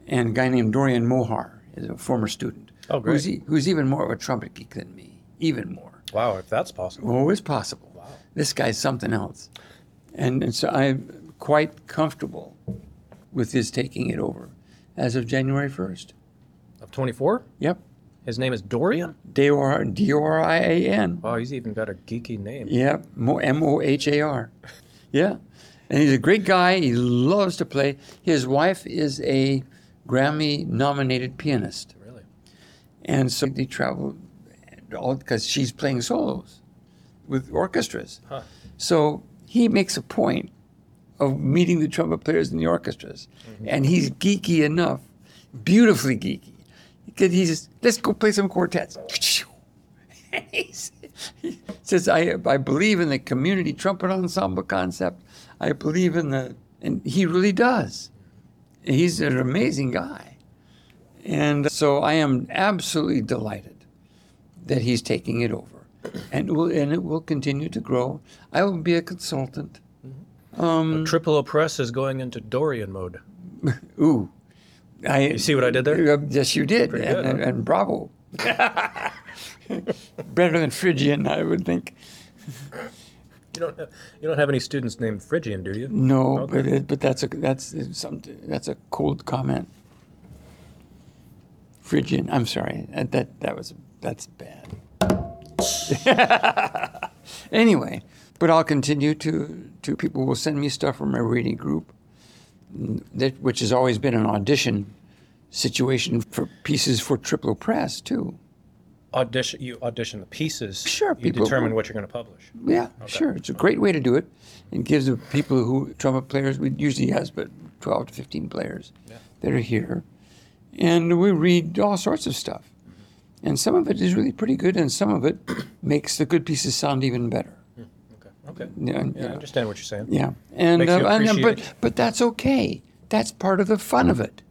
And a guy named Dorian Mohar is a former student. Oh, great. Who's, e- who's even more of a trumpet geek than me, even more. Wow, if that's possible. Oh, it's possible. Wow. This guy's something else. And, and so I'm quite comfortable with his taking it over as of January 1st. Of 24? Yep. His name is Dorian? D O R D O R I A N. Oh, he's even got a geeky name. Yeah, M O H A R. Yeah. And he's a great guy. He loves to play. His wife is a Grammy nominated pianist. Really? And so they travel all because she's playing solos with orchestras. Huh. So he makes a point of meeting the trumpet players in the orchestras. Mm-hmm. And he's geeky enough, beautifully geeky. Because he's, let's go play some quartets. He says, I, I believe in the community trumpet ensemble concept. I believe in the, and he really does. He's an amazing guy. And so I am absolutely delighted that he's taking it over. And it will, and it will continue to grow. I will be a consultant. Um, Triplo Press is going into Dorian mode. ooh. I, You see what I did there? Uh, yes, you did. And, good, and, huh? and bravo. Better than Phrygian, I would think. You don't have, you don't have any students named Phrygian, do you? No, Okay. but it, but that's a that's something that's a cold comment. Phrygian, I'm sorry. That that, that was that's bad. anyway, but I'll continue to to people will send me stuff from my reading group, that which has always been an audition situation for pieces for Triplo Press too. Audition. You audition the pieces. Sure, You people- determine what you're going to publish. Yeah, sure. It's a great way to do it. and gives the people who trumpet players. We usually has but twelve to fifteen players that are here, and we read all sorts of stuff. And some of it is really pretty good, and some of it makes the good pieces sound even better. Okay. Okay. Yeah, Yeah, I understand what you're saying. Yeah, and, you uh, and, uh, but but that's okay. That's part of the fun of it.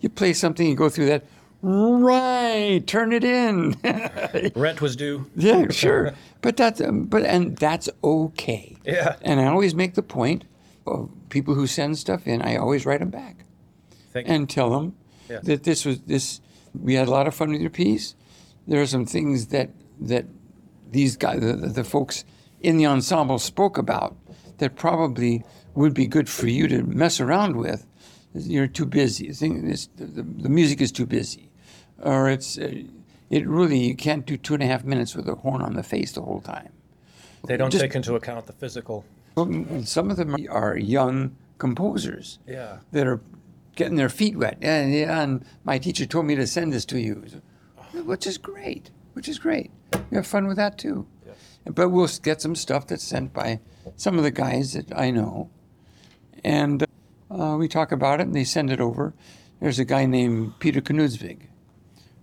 You play something, you go through that. Right, turn it in. Rent was due. yeah, sure. But that's um, but and that's okay. Yeah. And I always make the point of people who send stuff in. I always write them back Thank you. and tell them Yeah. that this was this. We had a lot of fun with your piece. There are some things that that these guys, the, the folks in the ensemble, spoke about that probably would be good for you to mess around with. You're too busy. The, music is too busy, or it's uh, it really you can't do two and a half minutes with a horn on the face the whole time. They don't just- take into account the physical. Well, some of them are young composers Yeah. that are getting their feet wet. And, yeah, and my teacher told me to send this to you, which is great. Which is great. You have fun with that too. But we'll get some stuff that's sent by some of the guys that I know, and uh, we talk about it, and they send it over. There's a guy named Peter Knudsvig,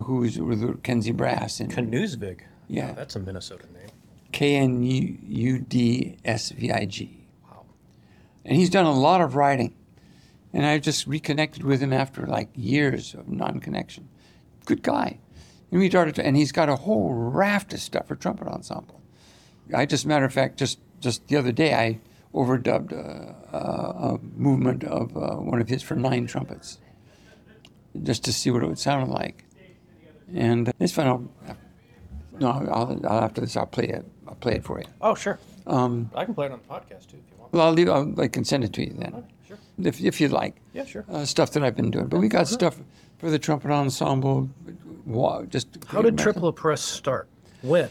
who's with Kenzie Brass in Knudsvig. Yeah. Wow, that's a Minnesota name. K N U D S V I G. Wow. And he's done a lot of writing. And I just reconnected with him after like years of non connection. Good guy. And we started, to, and he's got a whole raft of stuff for trumpet ensemble. I just, matter of fact, just just the other day, I overdubbed a, a, a movement of uh, one of his for nine trumpets, just to see what it would sound like. And this fun. I'll, no, I'll, I'll, after this, I'll play it. I'll play it for you. Oh, sure. Um, I can play it on the podcast too if you want. well, I'll leave. I'll, I can send it to you then, Sure. if if you'd like. Yeah, sure. Uh, stuff that I've been doing, but we got stuff for the trumpet ensemble. Wow, just How did Triplo Press start? When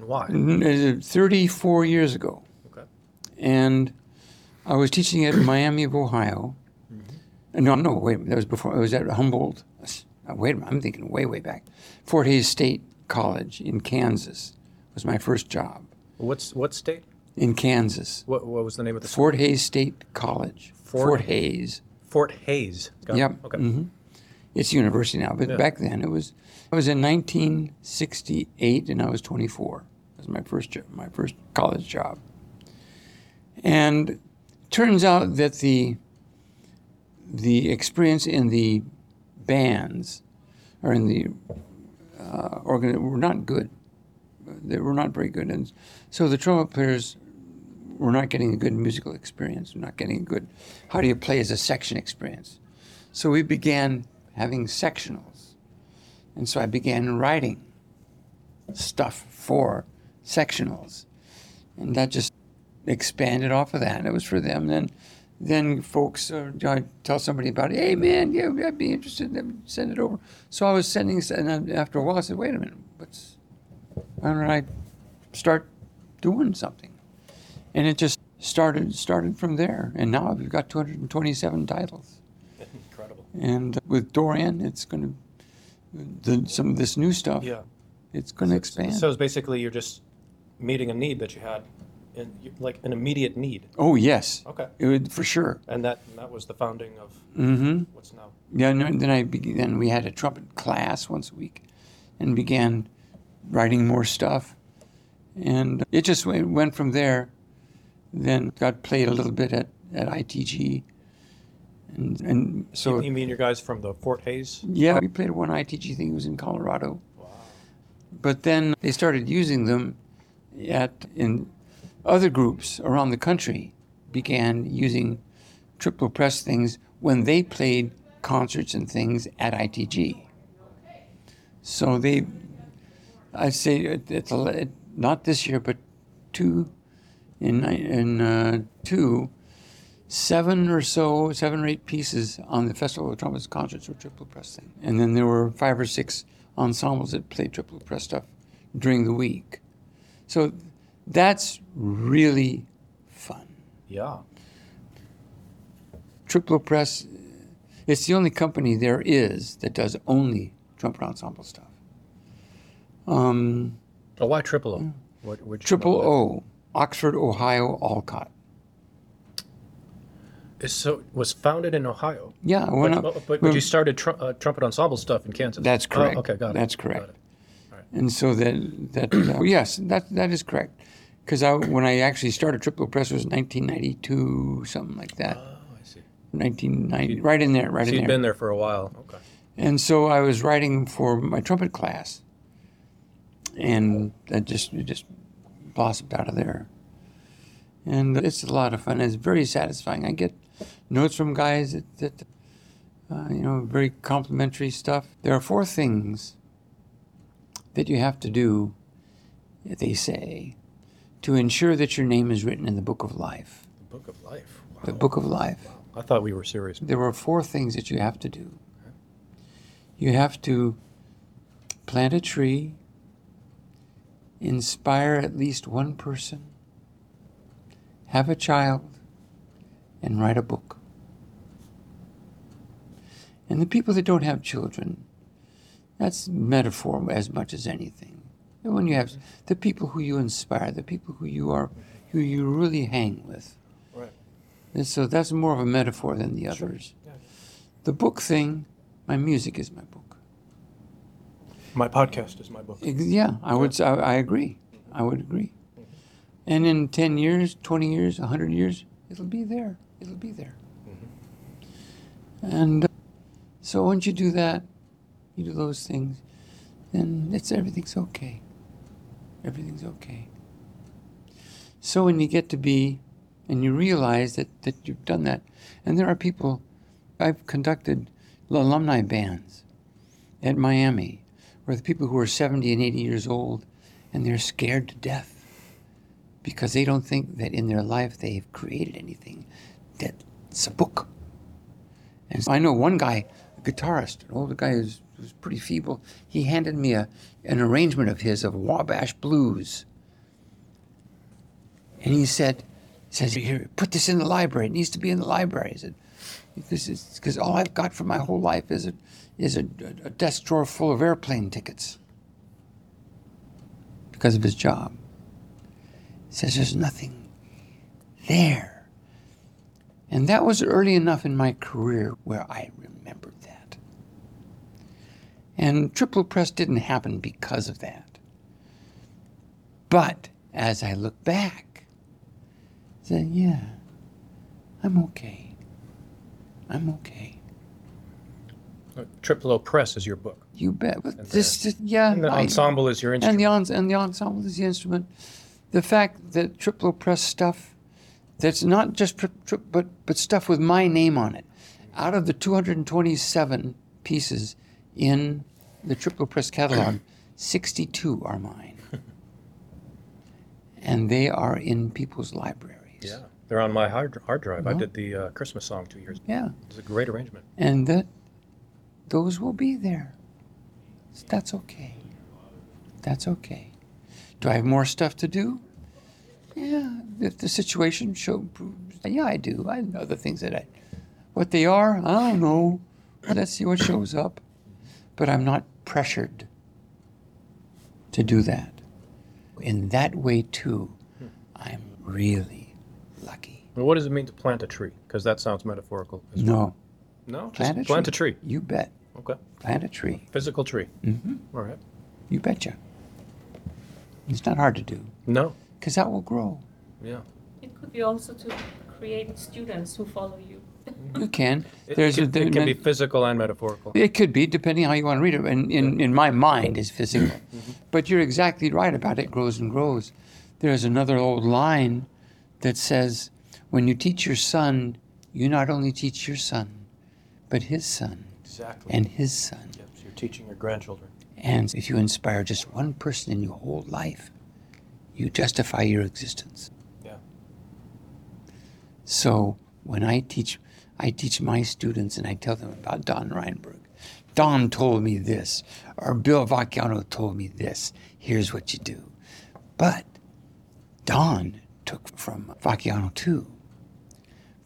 and why? Mm, uh, Thirty-four years ago, Okay. and I was teaching at Miami of Ohio. Mm-hmm. No, no, wait. That was before. I was at Humboldt. uh, Wait a minute. I'm thinking way, way back. Fort Hays State College in Kansas was my first job What's what state? in Kansas. What what was the name of the school? Fort Hays State College. Fort- Fort Hays. Fort Hays. Got it. Yep. Okay. hmm it's university now, but Yeah. back then it was. I was in 1968, and I was 24. Was my first job, my first college job. And turns out that the the experience in the bands or in the uh, organ were not good. They were not very good, and so the trumpet players were not getting a good musical experience. Not getting a good how do you play as a section experience. So we began having sectionals, and so I began writing stuff for sectionals, and that just expanded off of that. And it was for them. Then, then folks, uh, I tell somebody about it. Hey, man, yeah, I'd be interested. in them Send it over. So I was sending, and then after a while, I said, wait a minute, what's? Why don't I start doing something? And it just started started from there. And now we've got 227 titles. Incredible. And with Dorian, it's going to the, some of this new stuff. Yeah. It's going to expand. So it's basically you're just meeting a need that you had, in, like an immediate need. oh yes, Okay. it would, for sure. And that and that was the founding of Mm-hmm. what's now. Yeah, and then I began, then we had a trumpet class once a week, and began writing more stuff, and it just went, went from there. Then got played a little bit at, at ITG, and and so you, you mean your guys from the Fort Hays? yeah, we played one ITG thing. It was in Colorado, Wow. but then they started using them at in other groups around the country. Began using Triplo Press things when they played concerts and things at ITG. So they, I say it, it's a, it, not this year, but two, in in uh, two, seven or so, seven or eight pieces on the Festival of Trumpets concerts were Triplo Press thing, and then there were five or six ensembles that played Triplo Press stuff during the week. So that's really fun. Yeah. Triplo Press, it's the only company there is that does only trumpet ensemble stuff. Um, Oh, why triple O? What, Triple O, Oxford, Ohio, Olcott. so was founded in Ohio. Yeah, I went But, but, but you started tr- uh, trumpet ensemble stuff in Kansas. That's Oh, correct. okay, got it. That's Got correct. it. And so that that uh, yes, that that is correct. Because I, when I actually started Triplo Press was 1992, something like that. Oh, I see. 1990, right in there, right in there. You'd been there for a while. Okay. And so I was writing for my trumpet class, and that just it just blossomed out of there. And it's a lot of fun. It's very satisfying. I get notes from guys that, that uh, you know, very complimentary stuff. There are four things that you have to do, they say, to ensure that your name is written in the book of life. The Book of Life. Wow. The book of life. I thought we were serious. There were four things that you have to do. You have to plant a tree, inspire at least one person, have a child, and write a book. And the people that don't have children, that's metaphor as much as anything. And when you have the people who you inspire, the people who you are, who you really hang with. Right. And so that's more of a metaphor than the others. Yeah. The book thing, my music is my book. My podcast is my book. Yeah, I would. I, I agree. I would agree. And in ten years, twenty years, hundred years, it'll be there. It'll be there. And uh, so once you do that, you do those things, then it's everything's okay. Everything's okay. So when you get to be, and you realize that that you've done that, and there are people, I've conducted alumni bands at Miami where the people who are 70 and 80 years old and they're scared to death because they don't think that in their life they've created anything that's a book. And I know one guy, a guitarist, an older guy who's, who's pretty feeble, he handed me a, an arrangement of his of Wabash Blues. And he said, says, here, put this in the library. It needs to be in the library. I said, because all I've got for my whole life is a is a, a desk drawer full of airplane tickets because of his job. He says there's nothing there, and that was early enough in my career where I. And Triplo Press didn't happen because of that. But as I look back, I said, yeah, I'm okay. I'm okay. Uh, Triplo Press is your book. You bet. But this, this- yeah. And the I- ensemble is your and instrument. the ens- and the ensemble is the instrument. The fact that Triplo Press stuff, that's not just tri- tri- but but stuff with my name on it. Out of the 227 pieces in the Triplo Press catalog, 62 are mine, and they are in people's libraries. yeah. They're on my hard, hard drive. I did the uh, Christmas song two years ago. Yeah, It's a great arrangement. and that those will be there. That's okay. That's okay. Do I have more stuff to do? Yeah, if the situation show proves. Yeah, I do. I know the things that I. What they are, I don't know. Let's see what shows up. But I'm not pressured to do that. In that way, too, I'm really lucky. Well, what does it mean to plant a tree? Because that sounds metaphorical. as well. No, No? plant a Just plant a tree. tree. You bet. Okay. Plant a tree. Physical tree. Mm-hmm. All right. You betcha. It's not hard to do No. because that will grow. Yeah. It could be also to create students who follow you. You can. It, There's it, a, can, there- it can be physical and metaphorical. It could be, depending how you want to read it. And in, in my mind, is physical. Mm-hmm. But you're exactly right about it grows and grows. There's another old line that says, when you teach your son, you not only teach your son, but his son Exactly. and his son. Yes, you're teaching your grandchildren. And if you inspire just one person in your whole life, you justify your existence. Yeah. So when I teach, I teach my students and I tell them about Don Reinberg. Don told me this, or Bill Vacchiano told me this. Here's what you do. But Don took from Vacchiano too.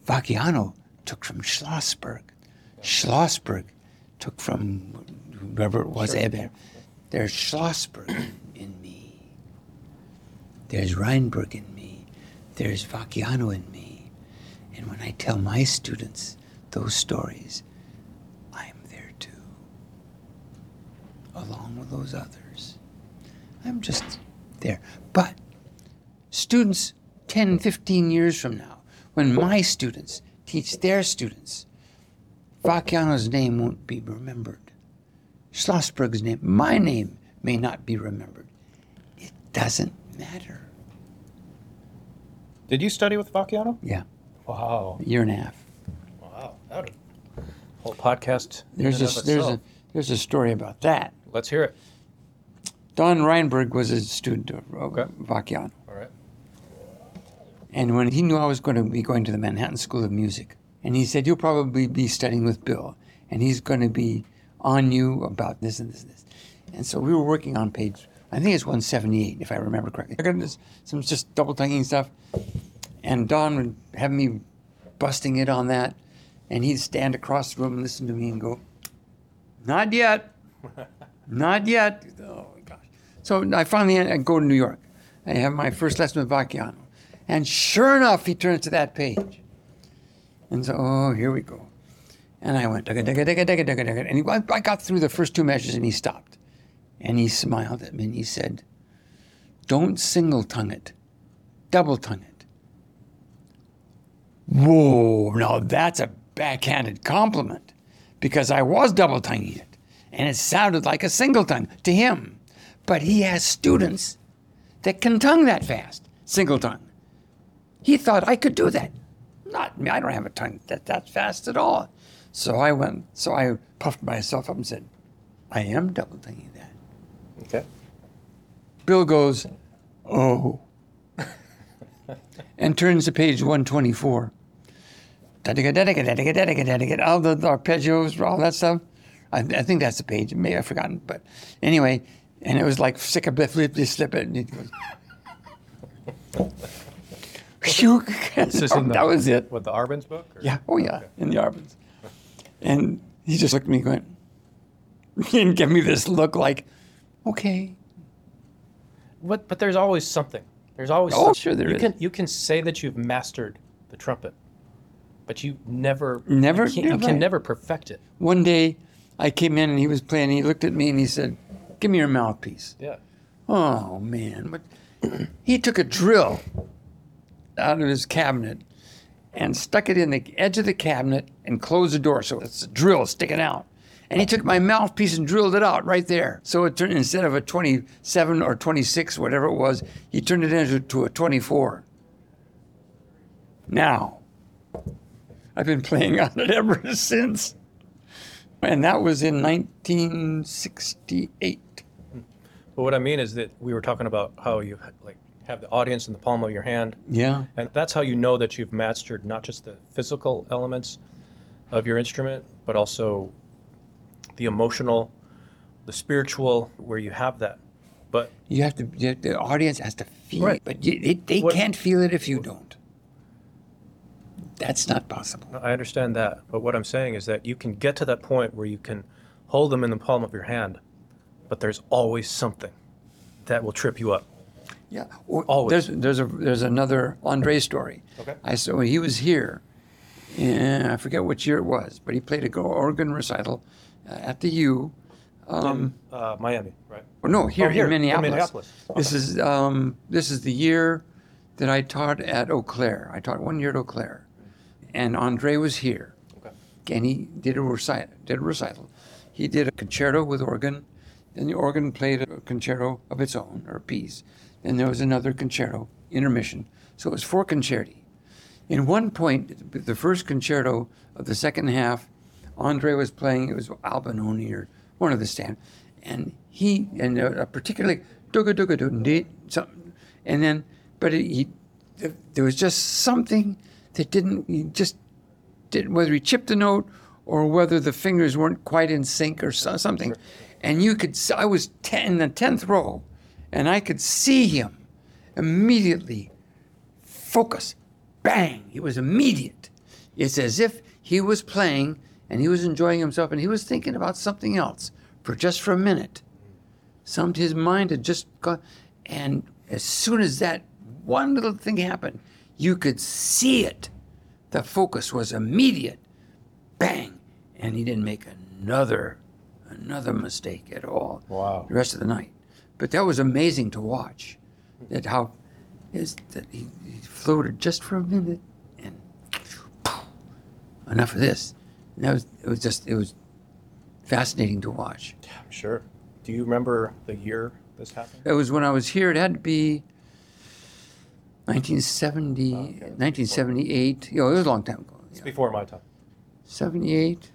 Vacchiano took from Schlossberg. Schlossberg took from whoever it was. Eber. There's Schlossberg in me. There's Reinberg in me. There's Vacchiano in me. And when I tell my students those stories, I'm there too. Along with those others. I'm just there. But students 10, 15 years from now, when my students teach their students, Vacchiano's name won't be remembered. Schlossberg's name, my name, may not be remembered. It doesn't matter. Did you study with Vacchiano? Yeah, Wow. a year and a half. Wow. That whole podcast. There's a, there's a there's a story about that. Let's hear it. Don Reinberg was a student of, Okay. All right. And when he knew I was going to be going to the Manhattan School of Music, and he said, You'll probably be studying with Bill, and he's going to be on you about this and this and this. And so we were working on page, I think it's 178, if I remember correctly. I got some just double tonguing stuff. And Don would have me busting it on that, and he'd stand across the room and listen to me and go, Not yet. Not yet. Oh my gosh. So I finally I go to New York. I have my first lesson with Vacchiano. And sure enough, he turns to that page. And so, oh, here we go. And I went, dugga. And he, I got through the first two measures and he stopped. And he smiled at me and he said, Don't single tongue it, double tongue it. Whoa, now that's a backhanded compliment because I was double tonguing it and it sounded like a single tongue to him. But he has students that can tongue that fast, single tongue. He thought I could do that. Not me, I don't have a tongue that, that fast at all. So I went, so I puffed myself up and said, I am double tonguing that. Okay. Bill goes, Oh. And turns to page 124. Da-da-ga, da-da-ga, da-da-ga, da-da-ga, da-da-ga, All the, the arpeggios, all that stuff. I, I think that's the page. Maybe I've forgotten. But anyway, and it was like sick of flip, slip it. And it goes, Phew. This is in the, that was it. What the Arban's book? or- Yeah. Oh, yeah. In the Arbans. And he just looked at me going, and gave me this look like, okay. But but there's always something. There's always. Oh, some- sure there you is. Can, you can say that you've mastered the trumpet, but you never Never you, you can never perfect it. One day, I came in and he was playing. He looked at me and he said, "Give me your mouthpiece." Yeah. Oh man! But he took a drill out of his cabinet and stuck it in the edge of the cabinet and closed the door, so it's a drill sticking out. And he took my mouthpiece and drilled it out right there. So it turned instead of a 27 or 26, whatever it was, he turned it into to a 24. Now, I've been playing on it ever since. And that was in 1968. But what I mean is that we were talking about how you like have the audience in the palm of your hand, Yeah. and that's how you know that you've mastered not just the physical elements of your instrument, but also the emotional, the spiritual, where you have that. But You have to, you- the audience has to feel Right. it, but you, they, they What- can't feel it if you don't. That's not possible. I understand that. But what I'm saying is that you can get to that point where you can hold them in the palm of your hand, but there's always something that will trip you up. Yeah. Or Always. There's there's a there's another Andre story. Okay. I saw he was here, and I forget which year it was, but he played a go- organ recital at the U. Um, Uh, Miami, right? or no, here, Oh, here, in in Minneapolis. Minneapolis. This is um, this is the year that I taught at Eau Claire. I taught one year at Eau Claire, and Andre was here. Okay. and he did a recital. Did a recital. He did a concerto with organ. Then the organ played a concerto of its own, or a piece. Then there was another concerto, intermission. So it was four concerti. In one point, the first concerto of the second half, Andre was playing. It was Albinoni or one of the stand, and he and uh, particularly dugga dugga doo something, and then but it, he there was just something that didn't he just didn't whether he chipped a note or whether the fingers weren't quite in sync or so, something. And you could, I was ten, in the tenth row, and I could see him immediately focus, bang. It was immediate. It's as if he was playing and he was enjoying himself and he was thinking about something else for just for a minute. Some his mind had just gone, and as soon as that one little thing happened, you could see it. The focus was immediate. Bang! And he didn't make another another mistake at all. Wow. The rest of the night. But that was amazing to watch. That how is that he, he floated just for a minute and enough of this. And that was it was just it was fascinating to watch. I'm sure. Do you remember the year this happened? It was when I was here. It had to be 1970, 1978. You know, it was a long time ago. It's before my time. 78,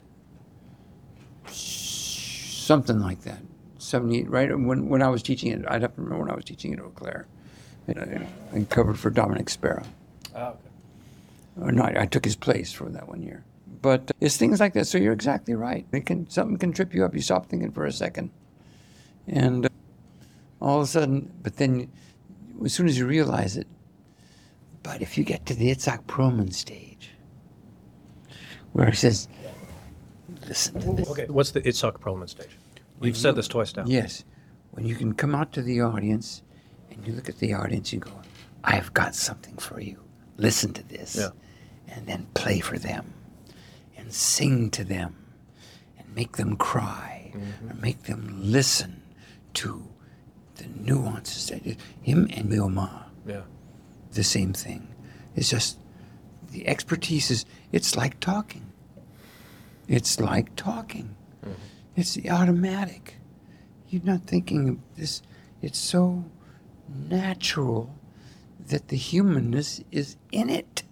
something like that. 78, right? When, when I was teaching it, I'd have to remember when I was teaching it at Eau Claire. And I, I covered for Dominic Sparrow. Ah, okay. Or no, I, I took his place for that one year. But it's things like that. So you're exactly right. It can something can trip you up. You stop thinking for a second, and uh, all of a sudden, but then as soon as you realize it, but if you get to the Itzhak Perlman stage, where he says, "Listen to this," Okay. What's the Itzhak Perlman stage? You've said this twice now. Yes. When you can come out to the audience and you look at the audience, you go, I've got something for you. Listen to this. Yeah. And then play for them and sing to them and make them cry mm-hmm. or make them listen to the nuances. that Him and Yo-Yo Ma, Yeah. the same thing. It's just the expertise is, it's like talking. It's like talking. Mm-hmm. It's the automatic. You're not thinking of this. It's so natural that the humanness is in it.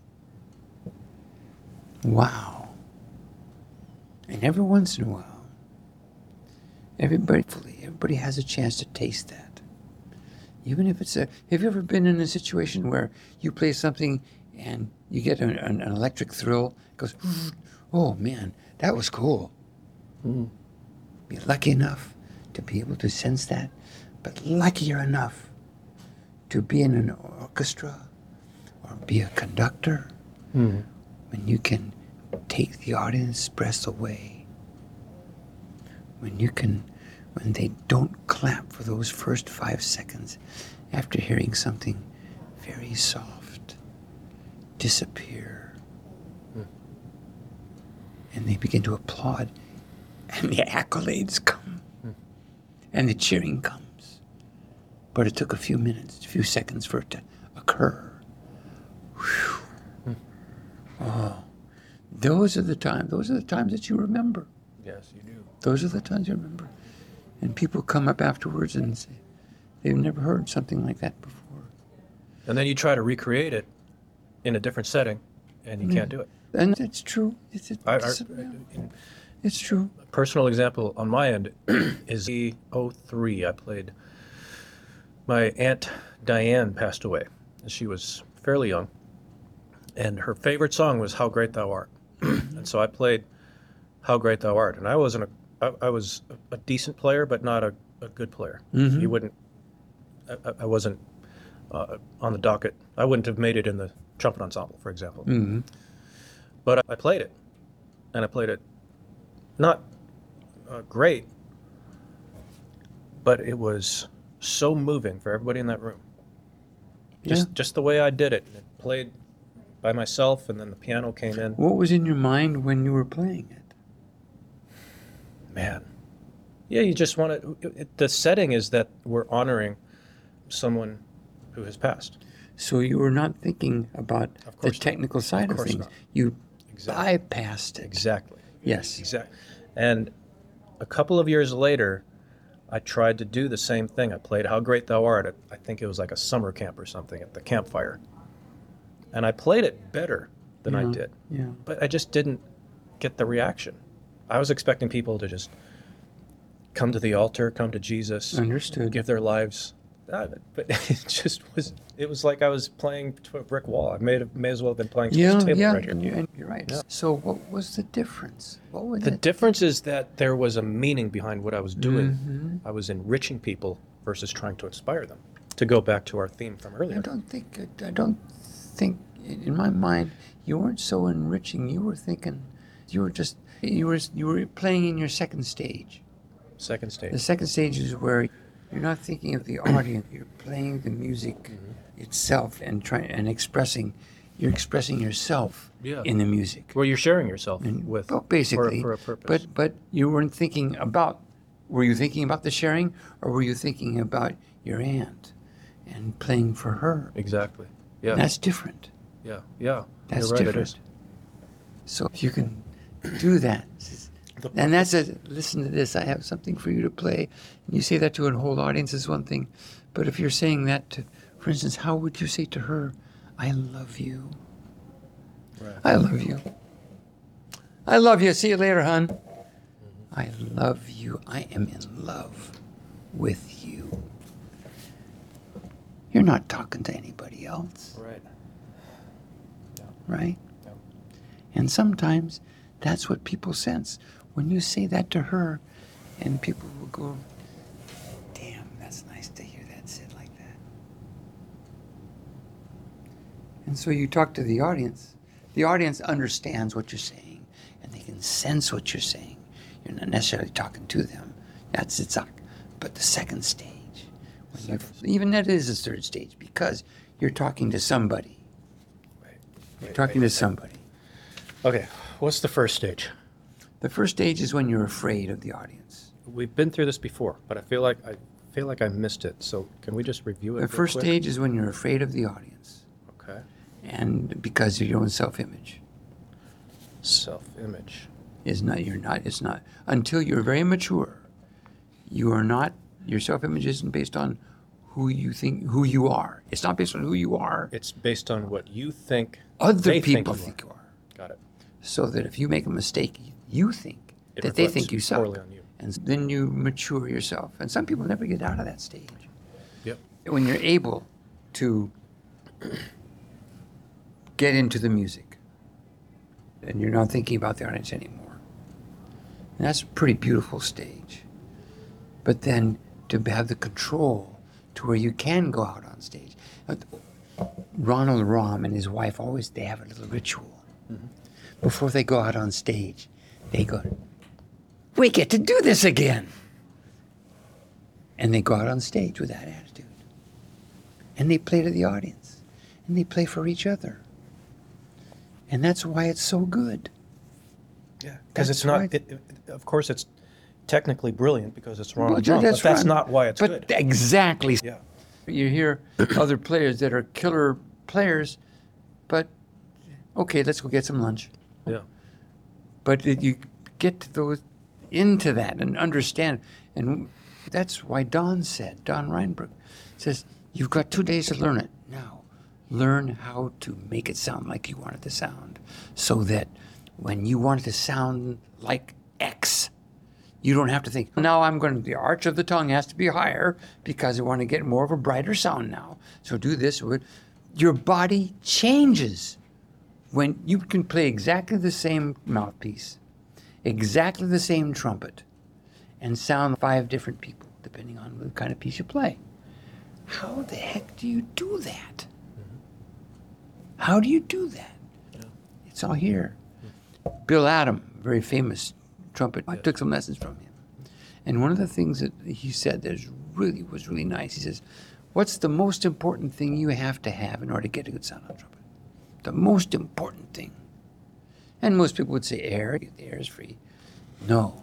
Wow. And every once in a while, everybody, everybody has a chance to taste that. Even if it's a, have you ever been in a situation where you play something and you get an, an, an electric thrill? It goes, oh man, that was cool. Hmm. Be lucky enough to be able to sense that, but luckier enough to be in an orchestra or be a conductor hmm. when you can take the audience breath away. When you can, when they don't clap for those first five seconds after hearing something very soft disappear. Hmm. And they begin to applaud and the accolades come, hmm. and the cheering comes. But it took a few minutes, a few seconds for it to occur. Hmm. Whew. Oh, those are the times. Those are the times that you remember. Yes, you do. Those are the times you remember. And people come up afterwards and say they've never heard something like that before. And then you try to recreate it in a different setting, and you can't do it. Mm. And it's true. It's, it's, I, I, it's, it's true. a personal example on my end is the 03. I played. My aunt Diane passed away. and She was fairly young, and her favorite song was "How Great Thou Art," and so I played "How Great Thou Art." And I wasn't a, I, I was a decent player, but not a, a good player. Mhm. You wouldn't. I, I- wasn't uh, on the docket. I wouldn't have made it in the trumpet ensemble, for example. hmm But I played it, and I played it not uh, great, but it was so moving for everybody in that room. Just Yeah. just the way I did it. It played by myself, and then the piano came in. What was in your mind when you were playing it? Man, yeah, you just want to. It, the setting is that we're honoring someone who has passed. So you were not thinking about Of the course not. technical side of, course things. not. You Exactly. bypassed it. Exactly. Yes. Exactly. And a couple of years later, I tried to do the same thing. I played How Great Thou Art at, I think it was like a summer camp or something at the campfire. And I played it better than I did, Yeah. but I just didn't get the reaction. I was expecting people to just come to the altar, come to Jesus, Understood. give their lives. Uh, But it just was, it was like I was playing to a brick wall. I may, have, may as well have been playing to Yeah, this table yeah, right here. and you're, right. So what was the difference? What was The it? difference is that there was a meaning behind what I was doing. Mhm. I was enriching people versus trying to inspire them. To go back to our theme from earlier, I don't think. I don't think. In my mind, you weren't so enriching. You were thinking. You were just. You were. You were playing in your second stage. Second stage. The second stage is where you're not thinking of the audience. You're playing the music Mm-hmm. itself and trying and expressing. You're expressing yourself Yeah. in the music. Well, you're sharing yourself And- with well, basically, for, for a purpose. But but you weren't thinking about. Were you thinking about the sharing, or were you thinking about your aunt, and playing for her? exactly. Yeah. That's different. yeah. Yeah. That's right. different. So if you can do that, and that's a listen to this. I have something for you to play. And you say that to a whole audience is one thing, but if you're saying that to, for instance, how would you say to her, "I love you. Right. I love you. I love you. See you later, hon. I love you. I am in love with you." You're not talking to anybody else Right. right? Yeah. And sometimes that's what people sense. When you say that to her, and people will go, damn, that's nice to hear that said like that. And so you talk to the audience. The audience understands what you're saying, and they can sense what you're saying. You're not necessarily talking to them. That's it's up. But the second stage, even that is a third stage, because you're talking to somebody. Right. You're talking to somebody. Okay. What's the first stage? The first stage is when you're afraid of the audience. We've been through this before, but I feel like I feel like I missed it. So can we just review it? The real first quick? stage is when you're afraid of the audience, Okay. and because of your own self-image, Self-image. is not you're not. It's not until you're very mature. You are not. Your self-image isn't based on who you think who you are. It's not based on who you are. It's based on what you think Other people think you think you are. Got it. So that if you make a mistake, you think It that they think you suck, you. and then you mature yourself. And some people never get out of that stage. Yep. when you're able to get into the music and you're not thinking about the audience anymore. And that's a pretty beautiful stage. But then to have the control to where you can go out on stage. Ronald Romm and his wife always they have a little ritual. Mm-hmm. Before they go out on stage, they go, We get to do this again. And they go out on stage with that attitude. And they play to the audience. And they play for each other. And that's why it's so good. Yeah, because it's not. It, it, of course, it's technically brilliant because it's wrong Well, and wrong, that's but that's right. not why it's but good. exactly. Yeah. You hear other players that are killer players, but okay, let's go get some lunch. Yeah. But you get to those into that and understand, and that's why Don said, Don Reinberg says, you've got two days to learn it. Now, learn how to make it sound like you want it to sound, so that when you want it to sound like X, you don't have to think, now I'm going to, the arch of the tongue has to be higher because I want to get more of a brighter sound now. So do this. Your body changes when you can play exactly the same mouthpiece, exactly the same trumpet, and sound five different people, depending on the kind of piece you play. How the heck do you do that? Mm-hmm. How do you do that? It's all here. Bill Adam, very famous trumpet, I took some lessons from him. And one of the things that he said that really was really nice, he says, What's the most important thing you have to have in order to get a good sound on trumpet? The most important thing. And most people would say air, the air is free. No.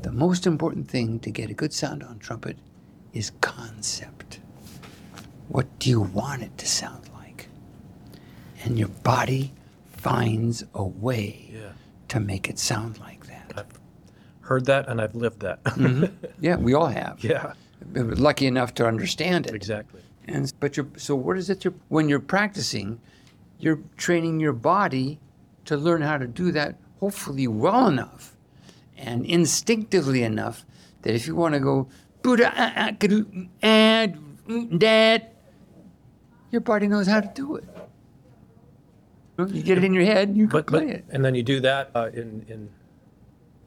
The most important thing to get a good sound on trumpet is concept. What do you want it to sound like? And your body finds a way Yeah. to make it sound like heard that and I've lived that. Yeah, we all have. yeah. Lucky enough to understand it. Exactly. And but you're so what is it? You're, when you're practicing, you're training your body to learn how to do that. Hopefully, well enough and instinctively enough that if you want to go Buddha ah, kadoo, ah, mm, dad, your body knows how to do it. You get it in your head, you But, but it. and then you do that uh, in in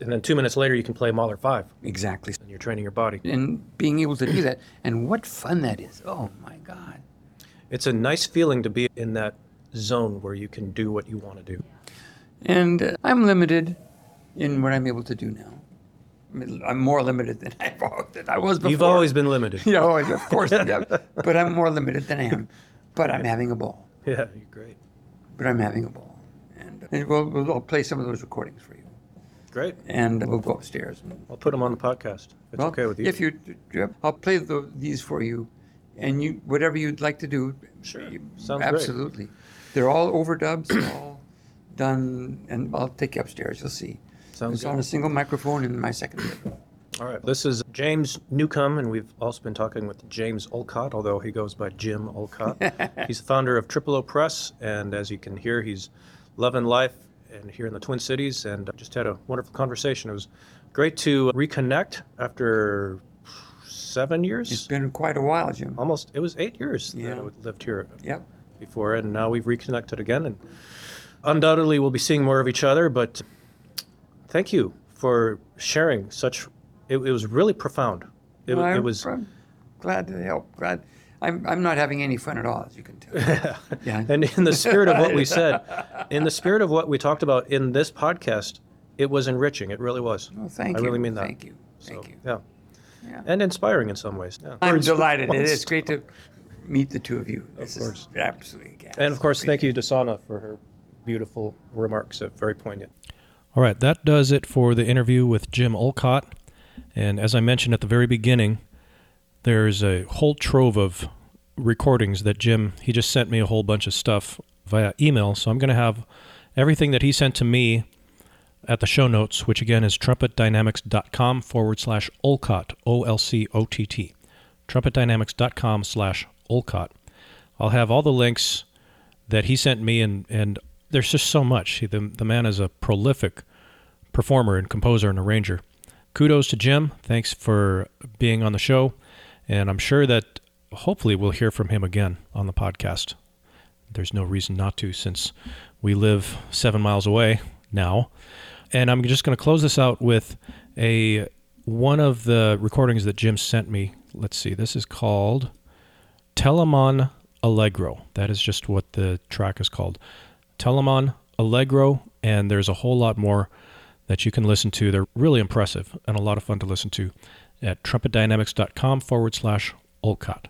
and then two minutes later you can play Mahler five Exactly. and you're training your body. And being able to do that, and what fun that is! Oh my God. It's a nice feeling to be in that zone where you can do what you want to do. And uh, I'm limited in what I'm able to do now. I mean, I'm more limited than I, than I was before. You've always been limited. Yeah, always, of course. yeah. But I'm more limited than I am. But I'm having a ball. Yeah, you're great. But I'm having a ball. And, and we'll, we'll, I'll play some of those recordings for you. Great. And we'll go upstairs. And, I'll put them on the podcast. It's well, okay with you. If you, I'll play the, these for you. And you, whatever you'd like to do. Sure. you- Sounds great. Absolutely. They're all overdubs. They're all done. And I'll take you upstairs. You'll see. Sounds It's good. on a single microphone in my second bedroom. All right. This is James Newcomb, and we've also been talking with James Olcott, although he goes by Jim Olcott. he's the founder of Triplo Press, and as you can hear, he's loving life and here in the Twin Cities, and uh, just had a wonderful conversation. It was great to reconnect after seven years. It's been quite a while, Jim. Almost, it was eight years Yeah. that I lived here Yep. before, and now we've reconnected again, and undoubtedly we'll be seeing more of each other. But thank you for sharing such. It, it was really profound. It, Well, it was, I'm glad to help. Glad. I'm, I'm not having any fun at all, as you can tell. yeah. and in the spirit of what we said, in the spirit of what we talked about in this podcast, it was enriching. It really was. Well, thank I you. really mean that. Thank you. Thank So, you. Yeah. Yeah. and inspiring in some ways. Yeah. I'm Words- delighted. It is great to meet the two of you. This course. is absolutely gas. And of course, thank you to Sana for her beautiful remarks. Uh, very poignant. All right, that does it for the interview with Jim Olcott. And as I mentioned at the very beginning, there's a whole trove of recordings that Jim he just sent me a whole bunch of stuff via email. So I'm going to have everything that he sent to me at the show notes, which again is trumpetdynamics.com forward slash Olcott, O L C O T T. Trumpetdynamics.com slash Olcott. I'll have all the links that he sent me, and, and there's just so much. He, the, the man is a prolific performer and composer and arranger. Kudos to Jim. Thanks for being on the show. And I'm sure that hopefully we'll hear from him again on the podcast. There's no reason not to since we live seven miles away now. And I'm just going to close this out with a one of the recordings that Jim sent me. Let's see. This is called Telemann Allegro. That is just what the track is called. Telemann Allegro, and there's a whole lot more that you can listen to. They're really impressive and a lot of fun to listen to at trumpetdynamics.com forward slash Olcott.